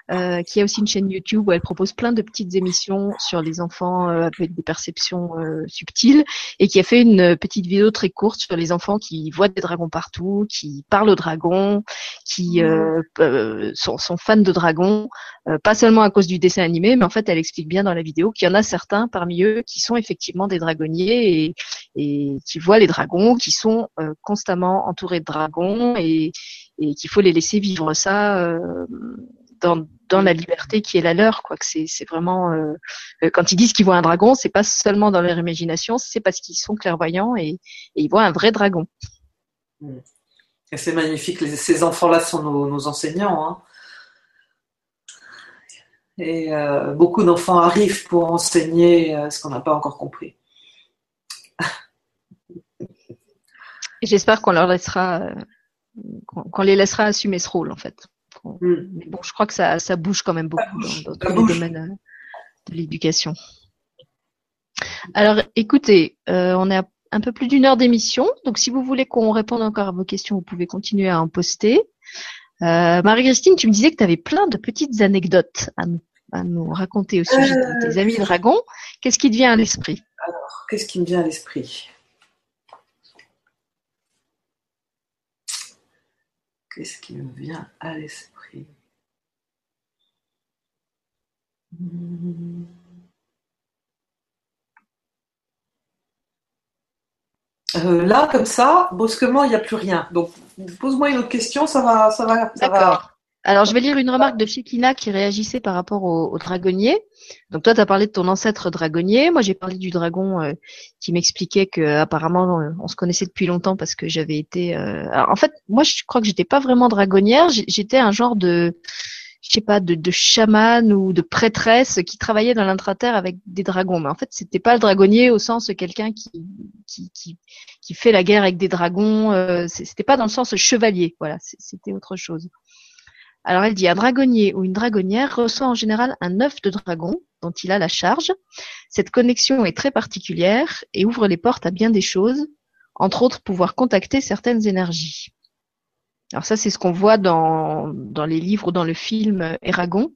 euh, qui a aussi une chaîne YouTube où elle propose plein de petites émissions sur les enfants euh, avec des perceptions euh, subtiles et qui a fait une petite vidéo très courte sur les enfants qui voient des dragons partout, qui parlent aux dragons, qui mmh. sont, sont, fans de dragons, pas seulement à cause du dessin animé, mais en fait elle explique bien dans la vidéo qu'il y en a certains parmi eux qui sont effectivement des dragonniers et, et qui voient les dragons, qui sont constamment entourés de dragons et, et qu'il faut les laisser vivre ça dans, dans la liberté qui est la leur quoi que c'est c'est vraiment euh, euh, quand ils disent qu'ils voient un dragon c'est pas seulement dans leur imagination c'est parce qu'ils sont clairvoyants et, et, ils voient un vrai dragon mm. Et c'est magnifique, ces enfants-là sont nos, enseignants. Hein. Et euh, beaucoup d'enfants arrivent pour enseigner euh, ce qu'on n'a pas encore compris. J'espère qu'on leur laissera, qu'on les laissera assumer ce rôle en fait. Hmm. Mais bon, je crois que ça, ça bouge quand même beaucoup dans, tous les domaines de l'éducation. Alors, écoutez, on est à un peu plus d'une heure d'émission. Donc, si vous voulez qu'on réponde encore à vos questions, vous pouvez continuer à en poster. Euh, Marie-Christine, tu me disais que tu avais plein de petites anecdotes à nous, raconter au sujet de tes euh, amis dragons. Qu'est-ce qui te vient à l'esprit? Alors, qu'est-ce qui me vient à l'esprit? Qu'est-ce qui me vient à l'esprit. Euh, là, comme ça, brusquement, il n'y a plus rien. Donc, pose-moi une autre question, ça va, ça va, ça va. Alors, je vais lire une remarque de Shekina qui réagissait par rapport au, dragonnier. Donc, toi, tu as parlé de ton ancêtre dragonnier. Moi, j'ai parlé du dragon euh, qui m'expliquait que apparemment, euh, on se connaissait depuis longtemps parce que j'avais été. Alors, en fait, moi, je crois que j'étais pas vraiment dragonnière. J'étais un genre de je sais pas, de, de chaman ou de prêtresse qui travaillait dans l'intraterre avec des dragons. Mais en fait, c'était pas le dragonnier au sens quelqu'un qui, qui, qui, qui, fait la guerre avec des dragons. Euh, c'était pas dans le sens chevalier. Voilà, c'était autre chose. Alors elle dit un dragonnier ou une dragonnière reçoit en général un œuf de dragon dont il a la charge. Cette connexion est très particulière et ouvre les portes à bien des choses, entre autres pouvoir contacter certaines énergies. Alors ça, c'est ce qu'on voit dans, dans les livres ou dans le film Eragon.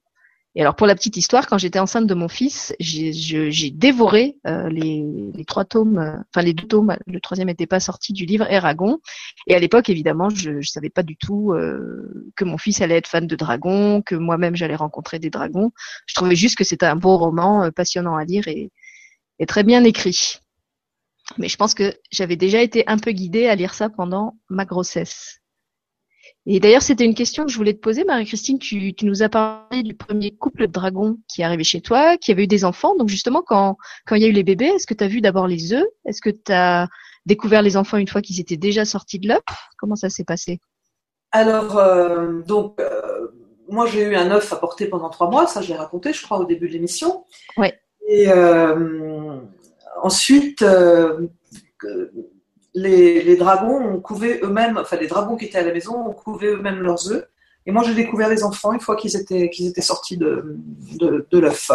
Et alors pour la petite histoire, quand j'étais enceinte de mon fils, j'ai dévoré euh, les, trois tomes, euh, enfin les deux tomes. Le troisième n'était pas sorti du livre Eragon. Et à l'époque, évidemment, je ne savais pas du tout euh, que mon fils allait être fan de dragons, que moi-même j'allais rencontrer des dragons. Je trouvais juste que c'était un beau roman, passionnant à lire et très bien écrit. Mais je pense que j'avais déjà été un peu guidée à lire ça pendant ma grossesse. Et d'ailleurs, c'était une question que je voulais te poser, Marie-Christine. Tu, nous as parlé du premier couple de dragons qui est arrivé chez toi, qui avait eu des enfants. Donc justement, quand, quand il y a eu les bébés, est-ce que tu as vu d'abord les œufs? Est-ce que tu as découvert les enfants une fois qu'ils étaient déjà sortis de l'œuf? Comment ça s'est passé? Alors, euh, donc, euh, moi j'ai eu un œuf à porter pendant trois mois, ça je l'ai raconté, je crois, au début de l'émission. Oui. Et euh, ensuite, les, dragons ont couvé eux-mêmes, enfin les dragons qui étaient à la maison ont couvé eux-mêmes leurs œufs. Et moi, j'ai découvert les enfants une fois qu'ils étaient, sortis de, l'œuf.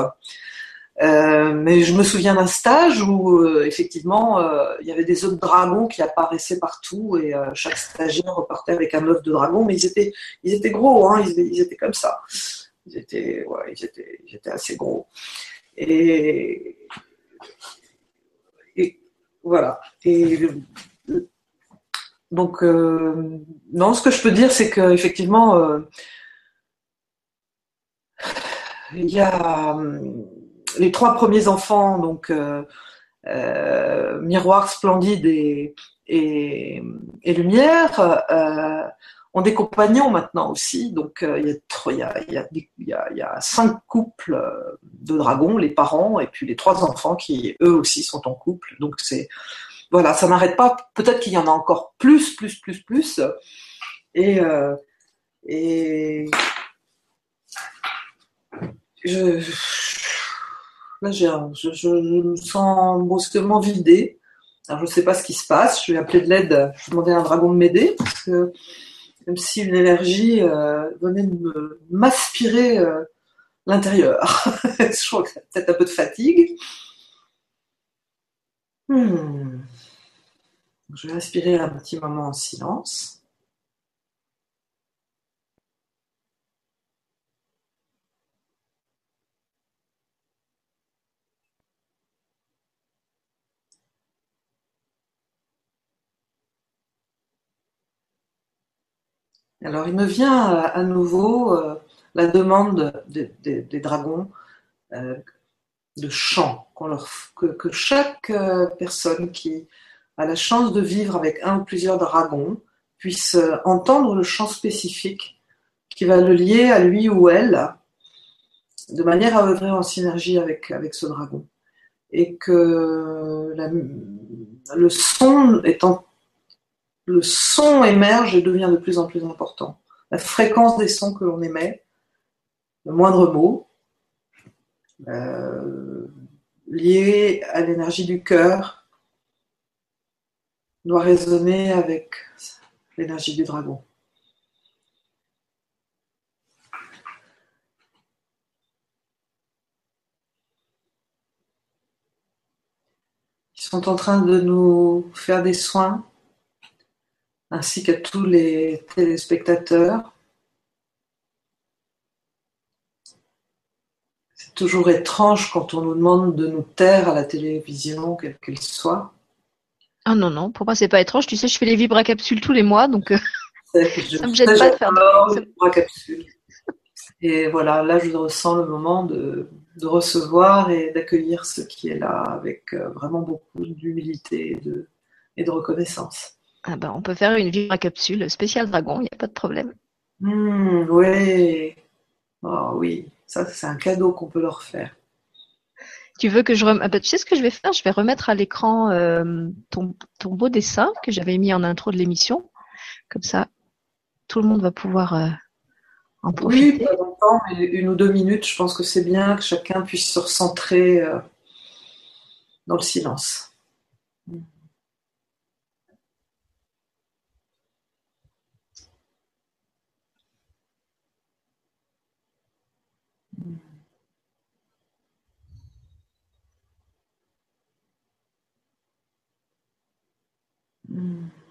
Euh, mais je me souviens d'un stage où euh, effectivement euh, il y avait des œufs de dragon qui apparaissaient partout et chaque stagiaire repartait avec un œuf de dragon, mais ils étaient, gros, hein, ils, étaient comme ça. Ils étaient, ils étaient, assez gros. Et voilà. Et donc, euh, non, ce que je peux dire, c'est qu'effectivement, euh, il y a euh, les trois premiers enfants, donc Miroir, Splendide et, et, Lumière, ont des compagnons maintenant aussi. Donc, il, y a, cinq couples de dragons, les parents, et puis les trois enfants qui, eux aussi, sont en couple. Donc, c'est voilà, ça n'arrête pas. Peut-être qu'il y en a encore plus, plus, plus, plus. Et, euh, et je, là, je, je, me sens brusquement vidée. Alors, je ne sais pas ce qui se passe. Je vais appeler de l'aide. Je vais demander à un dragon de m'aider parce que même si une énergie euh, venait de m'aspirer euh, l'intérieur, je crois que peut-être un peu de fatigue. Hmm. Je vais respirer un petit moment en silence. Alors, il me vient euh, à nouveau euh, la demande des dragons euh, de chant, que, chaque personne qui a la chance de vivre avec un ou plusieurs dragons puisse entendre le chant spécifique qui va le lier à lui ou elle de manière à œuvrer en synergie avec, avec ce dragon. Et que le son étant le son émerge et devient de plus en plus important. La fréquence des sons que l'on émet, le moindre mot, euh, lié à l'énergie du cœur, doit résonner avec l'énergie du dragon. Ils sont en train de nous faire des soins, ainsi qu'à tous les téléspectateurs. C'est toujours étrange quand on nous demande de nous taire à la télévision, quelle qu'elle soit. Ah non, non, pour moi, c'est pas étrange. Tu sais, je fais les vibracapsules tous les mois, donc euh, ça me gêne pas de faire des vibracapsules. Et voilà, là, je ressens le moment de, recevoir et d'accueillir ce qui est là avec euh, vraiment beaucoup d'humilité et de, et de reconnaissance. Ah ben, on peut faire une vibracapsule spéciale dragon, il n'y a pas de problème. Mmh, oui, oh, oui, ça, c'est un cadeau qu'on peut leur faire. Tu veux que je rem... Ah bah, tu sais ce que je vais faire? Je vais remettre à l'écran euh, ton, beau dessin que j'avais mis en intro de l'émission. Comme ça, tout le monde va pouvoir euh, en profiter. Oui, pas longtemps, mais une ou deux minutes, je pense que c'est bien que chacun puisse se recentrer euh, dans le silence. Mm.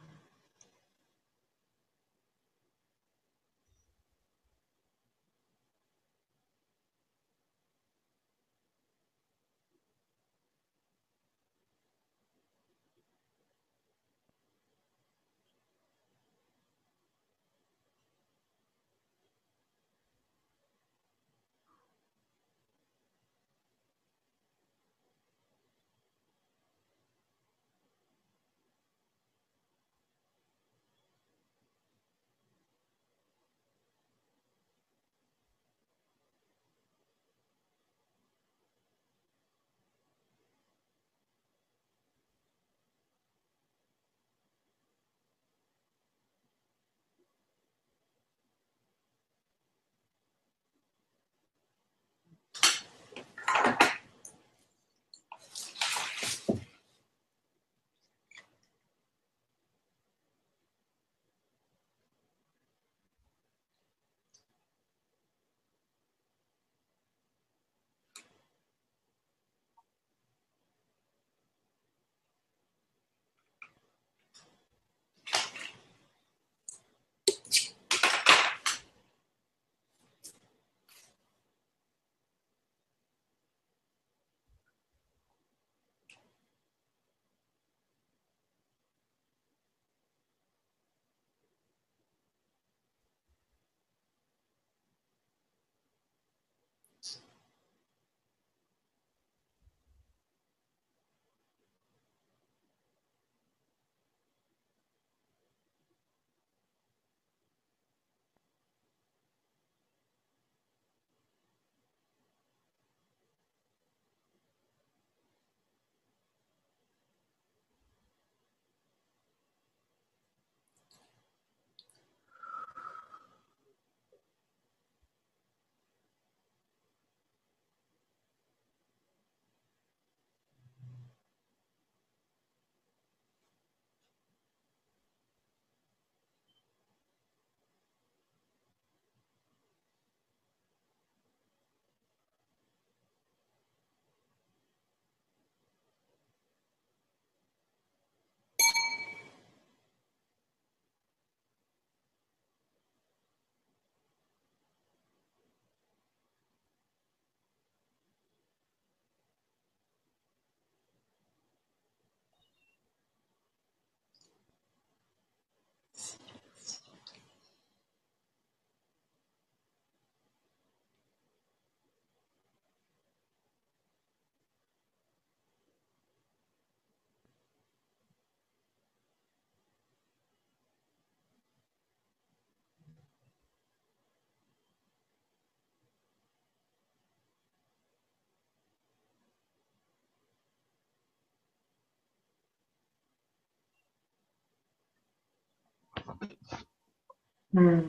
Hmm.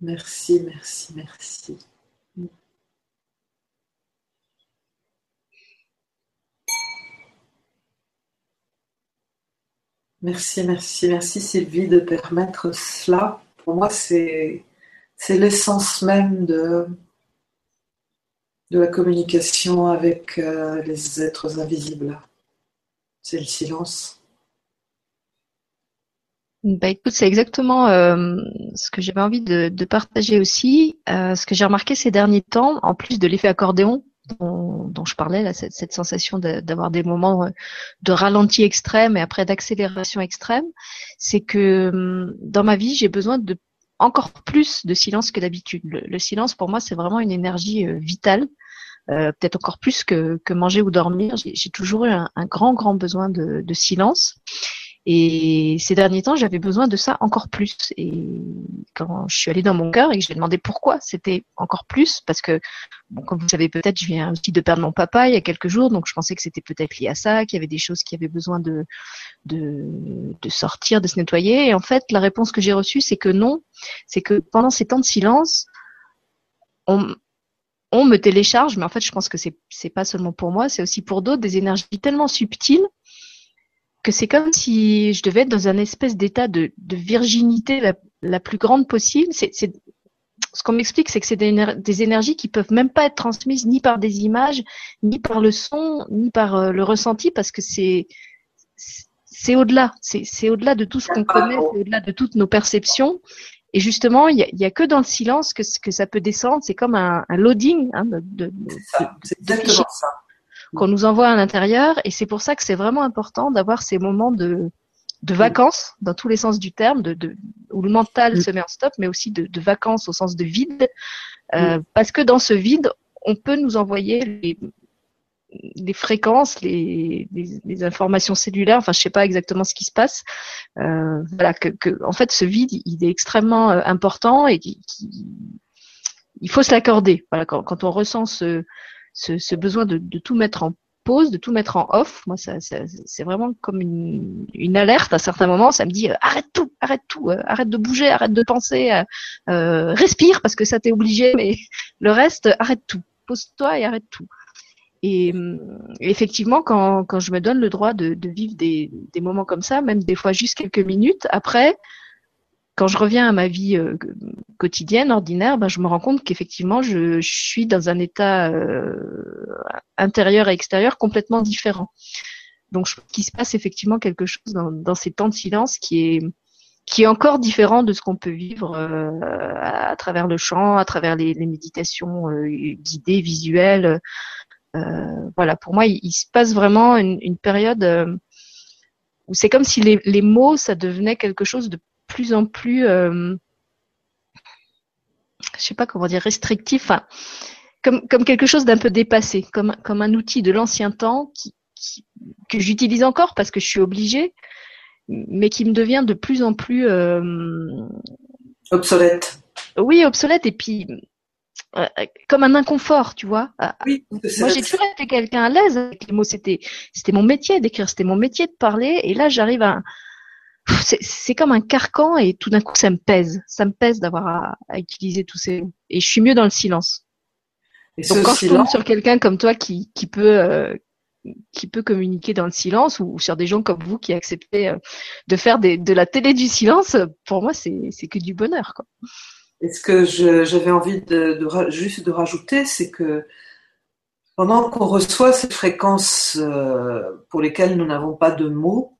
Merci, merci, merci. Merci, merci, merci Sylvie de permettre cela. Pour moi, c'est l'essence même de, la communication avec euh, les êtres invisibles. C'est le silence. Bah c'est exactement euh, ce que j'avais envie de, partager aussi. Euh, ce que j'ai remarqué ces derniers temps, en plus de l'effet accordéon dont, je parlais, cette, sensation d'avoir des moments euh, de ralenti extrême et après d'accélération extrême, c'est que hum, dans ma vie, j'ai besoin de encore plus de silence que d'habitude. Le, silence, pour moi, c'est vraiment une énergie vitale. peut-être encore plus que, manger ou dormir. J'ai toujours eu un, grand, grand besoin de silence. Et ces derniers temps, j'avais besoin de ça encore plus. Et quand je suis allée dans mon cœur et que j'ai demandé pourquoi c'était encore plus, parce que, bon, comme vous savez peut-être, je viens aussi de perdre mon papa il y a quelques jours, donc je pensais que c'était peut-être lié à ça, qu'il y avait des choses qui avaient besoin de, de, de sortir, de se nettoyer. Et en fait, la réponse que j'ai reçue, c'est que non. C'est que pendant ces temps de silence, on, on me télécharge, mais en fait, je pense que c'est, c'est pas seulement pour moi, c'est aussi pour d'autres, des énergies tellement subtiles que c'est comme si je devais être dans un espèce d'état de, virginité la, plus grande possible. C'est, ce qu'on m'explique, c'est que c'est des, énergies qui peuvent même pas être transmises ni par des images, ni par le son, ni par euh, le ressenti, parce que c'est c'est au-delà, c'est, au-delà de tout ce qu'on connaît, c'est au-delà de toutes nos perceptions. Et justement, il y a, que dans le silence que, que ça peut descendre. C'est comme un, loading hein, de, c'est exactement ça qu'on nous envoie à l'intérieur. Et c'est pour ça que c'est vraiment important d'avoir ces moments de, de vacances, dans tous les sens du terme, de, de, où le mental mm. se met en stop, mais aussi de, de vacances au sens de vide. Euh, mm. Parce que dans ce vide, on peut nous envoyer les, les fréquences, les, les, informations cellulaires, enfin je sais pas exactement ce qui se passe. Euh, voilà, que, que, en fait ce vide il est extrêmement euh, important et qui, il faut se l'accorder. Voilà, quand, quand, on ressent ce, ce, besoin de, tout mettre en pause, de tout mettre en off. Moi, ça, c'est vraiment comme une, une, alerte à certains moments. Ça me dit euh, arrête tout, arrête tout, euh, arrête de bouger, arrête de penser, euh, respire parce que ça t'est obligé, mais le reste, arrête tout, pose-toi et arrête tout. Et effectivement, quand, quand je me donne le droit de, de vivre des, des moments comme ça, même des fois juste quelques minutes, après, quand je reviens à ma vie euh, quotidienne, ordinaire, ben, je me rends compte qu'effectivement, je, je, suis dans un état euh, intérieur et extérieur complètement différent. Donc, je pense qu'il se passe effectivement quelque chose dans, dans, ces temps de silence qui est qui est encore différent de ce qu'on peut vivre euh, à, travers le chant, à travers les, les méditations guidées, visuelles. voilà, pour moi, il, il, se passe vraiment une, une période où c'est comme si les, les mots, ça devenait quelque chose de plus en plus, euh, je sais pas comment dire, restrictif, comme, comme quelque chose d'un peu dépassé, comme, comme un outil de l'ancien temps qui, que j'utilise encore parce que je suis obligée, mais qui me devient de plus en plus euh, obsolète. Oui, obsolète et puis euh, comme un inconfort, tu vois. Oui, Moi, j'ai toujours été quelqu'un à l'aise avec les mots. C'était, c'était mon métier d'écrire, c'était mon métier de parler. Et là, j'arrive à, c'est comme un carcan et tout d'un coup ça me pèse. Ça me pèse d'avoir à, utiliser tous ces et je suis mieux dans le silence. Et Donc quand je tombe sur quelqu'un comme toi qui, qui peut euh, qui peut communiquer dans le silence ou, sur des gens comme vous qui acceptez euh, de faire des, de la télé du silence, pour moi c'est que du bonheur. Quoi. Et ce que j'avais envie de, de, juste de rajouter, c'est que pendant qu'on reçoit ces fréquences euh, pour lesquelles nous n'avons pas de mots,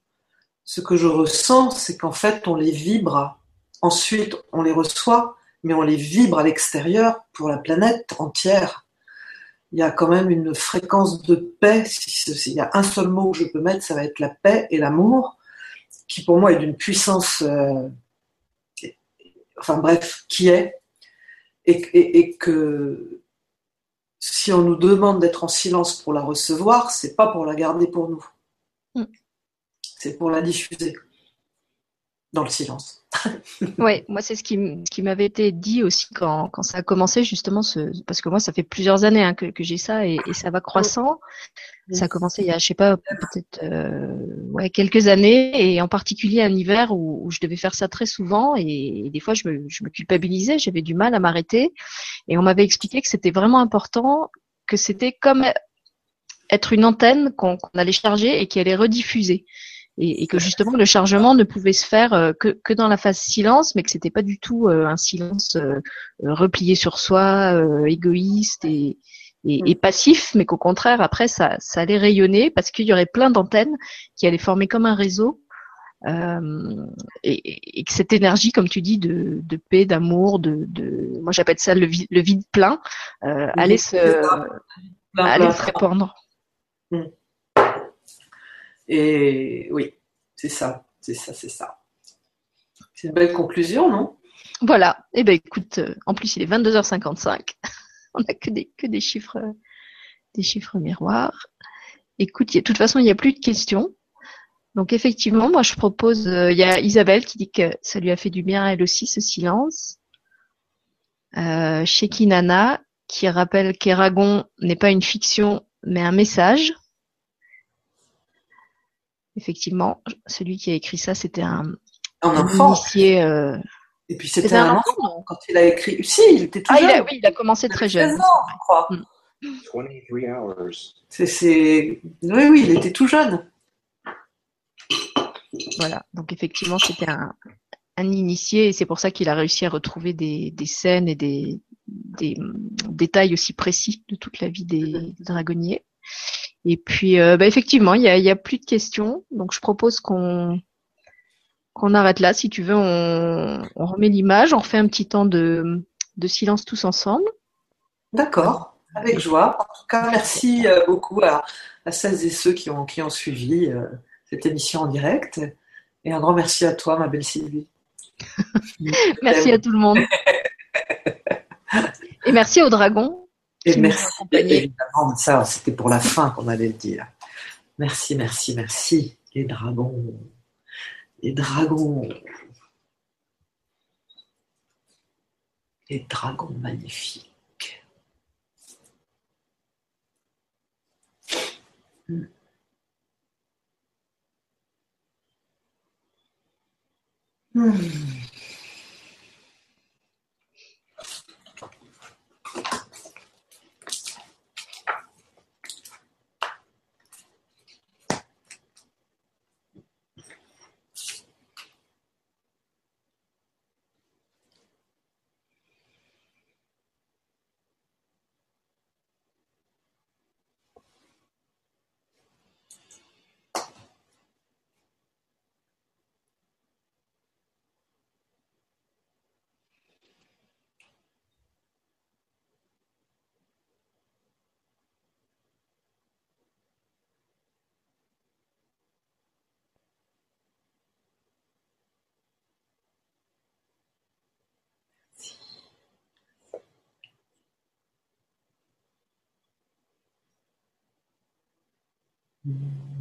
ce que je ressens, c'est qu'en fait, on les vibre. Ensuite, on les reçoit, mais on les vibre à l'extérieur pour la planète entière. Il y a quand même une fréquence de paix. S'il y a un seul mot que je peux mettre, ça va être la paix et l'amour, qui pour moi est d'une puissance, euh, enfin bref, qui est, et, que si on nous demande d'être en silence pour la recevoir, c'est pas pour la garder pour nous. Mm c'est pour la diffuser dans le silence. oui, moi c'est ce qui, qui m'avait été dit aussi quand, ça a commencé justement, ce, parce que moi ça fait plusieurs années hein, que, j'ai ça et, ça va croissant. Ça a commencé il y a, je sais pas, peut-être euh, ouais, quelques années, et en particulier un hiver où, je devais faire ça très souvent, et, des fois je me, je me culpabilisais, j'avais du mal à m'arrêter, et on m'avait expliqué que c'était vraiment important, que c'était comme être une antenne qu'on allait charger et qui allait rediffuser. Et, et, que justement le chargement ne pouvait se faire euh, que, que dans la phase silence, mais que c'était pas du tout euh, un silence euh, replié sur soi, égoïste et, et, et, passif, mais qu'au contraire après ça, ça allait rayonner parce qu'il y aurait plein d'antennes qui allaient former comme un réseau. Et, et, que cette énergie, comme tu dis, de, de paix, d'amour, de, de, moi j'appelle ça le, vide, le vide plein, allait se, allait se répandre. Mm. Et oui, c'est ça, c'est ça, c'est ça. C'est une belle conclusion, non? Voilà. Eh ben écoute, euh, en plus il est 22h55. On n'a que des, que des chiffres, des chiffres miroirs. Écoute, de toute façon, il n'y a plus de questions. Donc effectivement, moi je propose, euh, il y a Isabelle qui dit que ça lui a fait du bien elle aussi ce silence. Euh, Shekinana qui rappelle qu'Eragon n'est pas une fiction mais un message effectivement, celui qui a écrit ça, c'était un, un, enfant. Initié, euh... Et puis c'était un, enfant, quand il a écrit. Si, il était tout ah, jeune. Il a, oui, il a commencé très jeune. Ans, je crois. Mm. C'est, Oui, oui, il était tout jeune. Voilà, donc effectivement, c'était un, un initié et c'est pour ça qu'il a réussi à retrouver des, des scènes et des, des, détails aussi précis de toute la vie des dragonniers. Et puis, euh, bah, effectivement, il y a, y a, plus de questions. Donc, je propose qu'on qu'on arrête là. Si tu veux, on, on remet l'image, on refait un petit temps de, de silence tous ensemble. D'accord, avec joie. En tout cas, merci euh, beaucoup à, à, celles et ceux qui ont, qui ont suivi euh, cette émission en direct. Et un grand merci à toi, ma belle Sylvie. merci à tout le monde. et merci au dragon et merci, évidemment, ça, c'était pour la fin qu'on allait le dire. Merci, merci, merci. Les dragons. Les dragons. Les dragons magnifiques. Hmm. Hmm. Mm-hmm.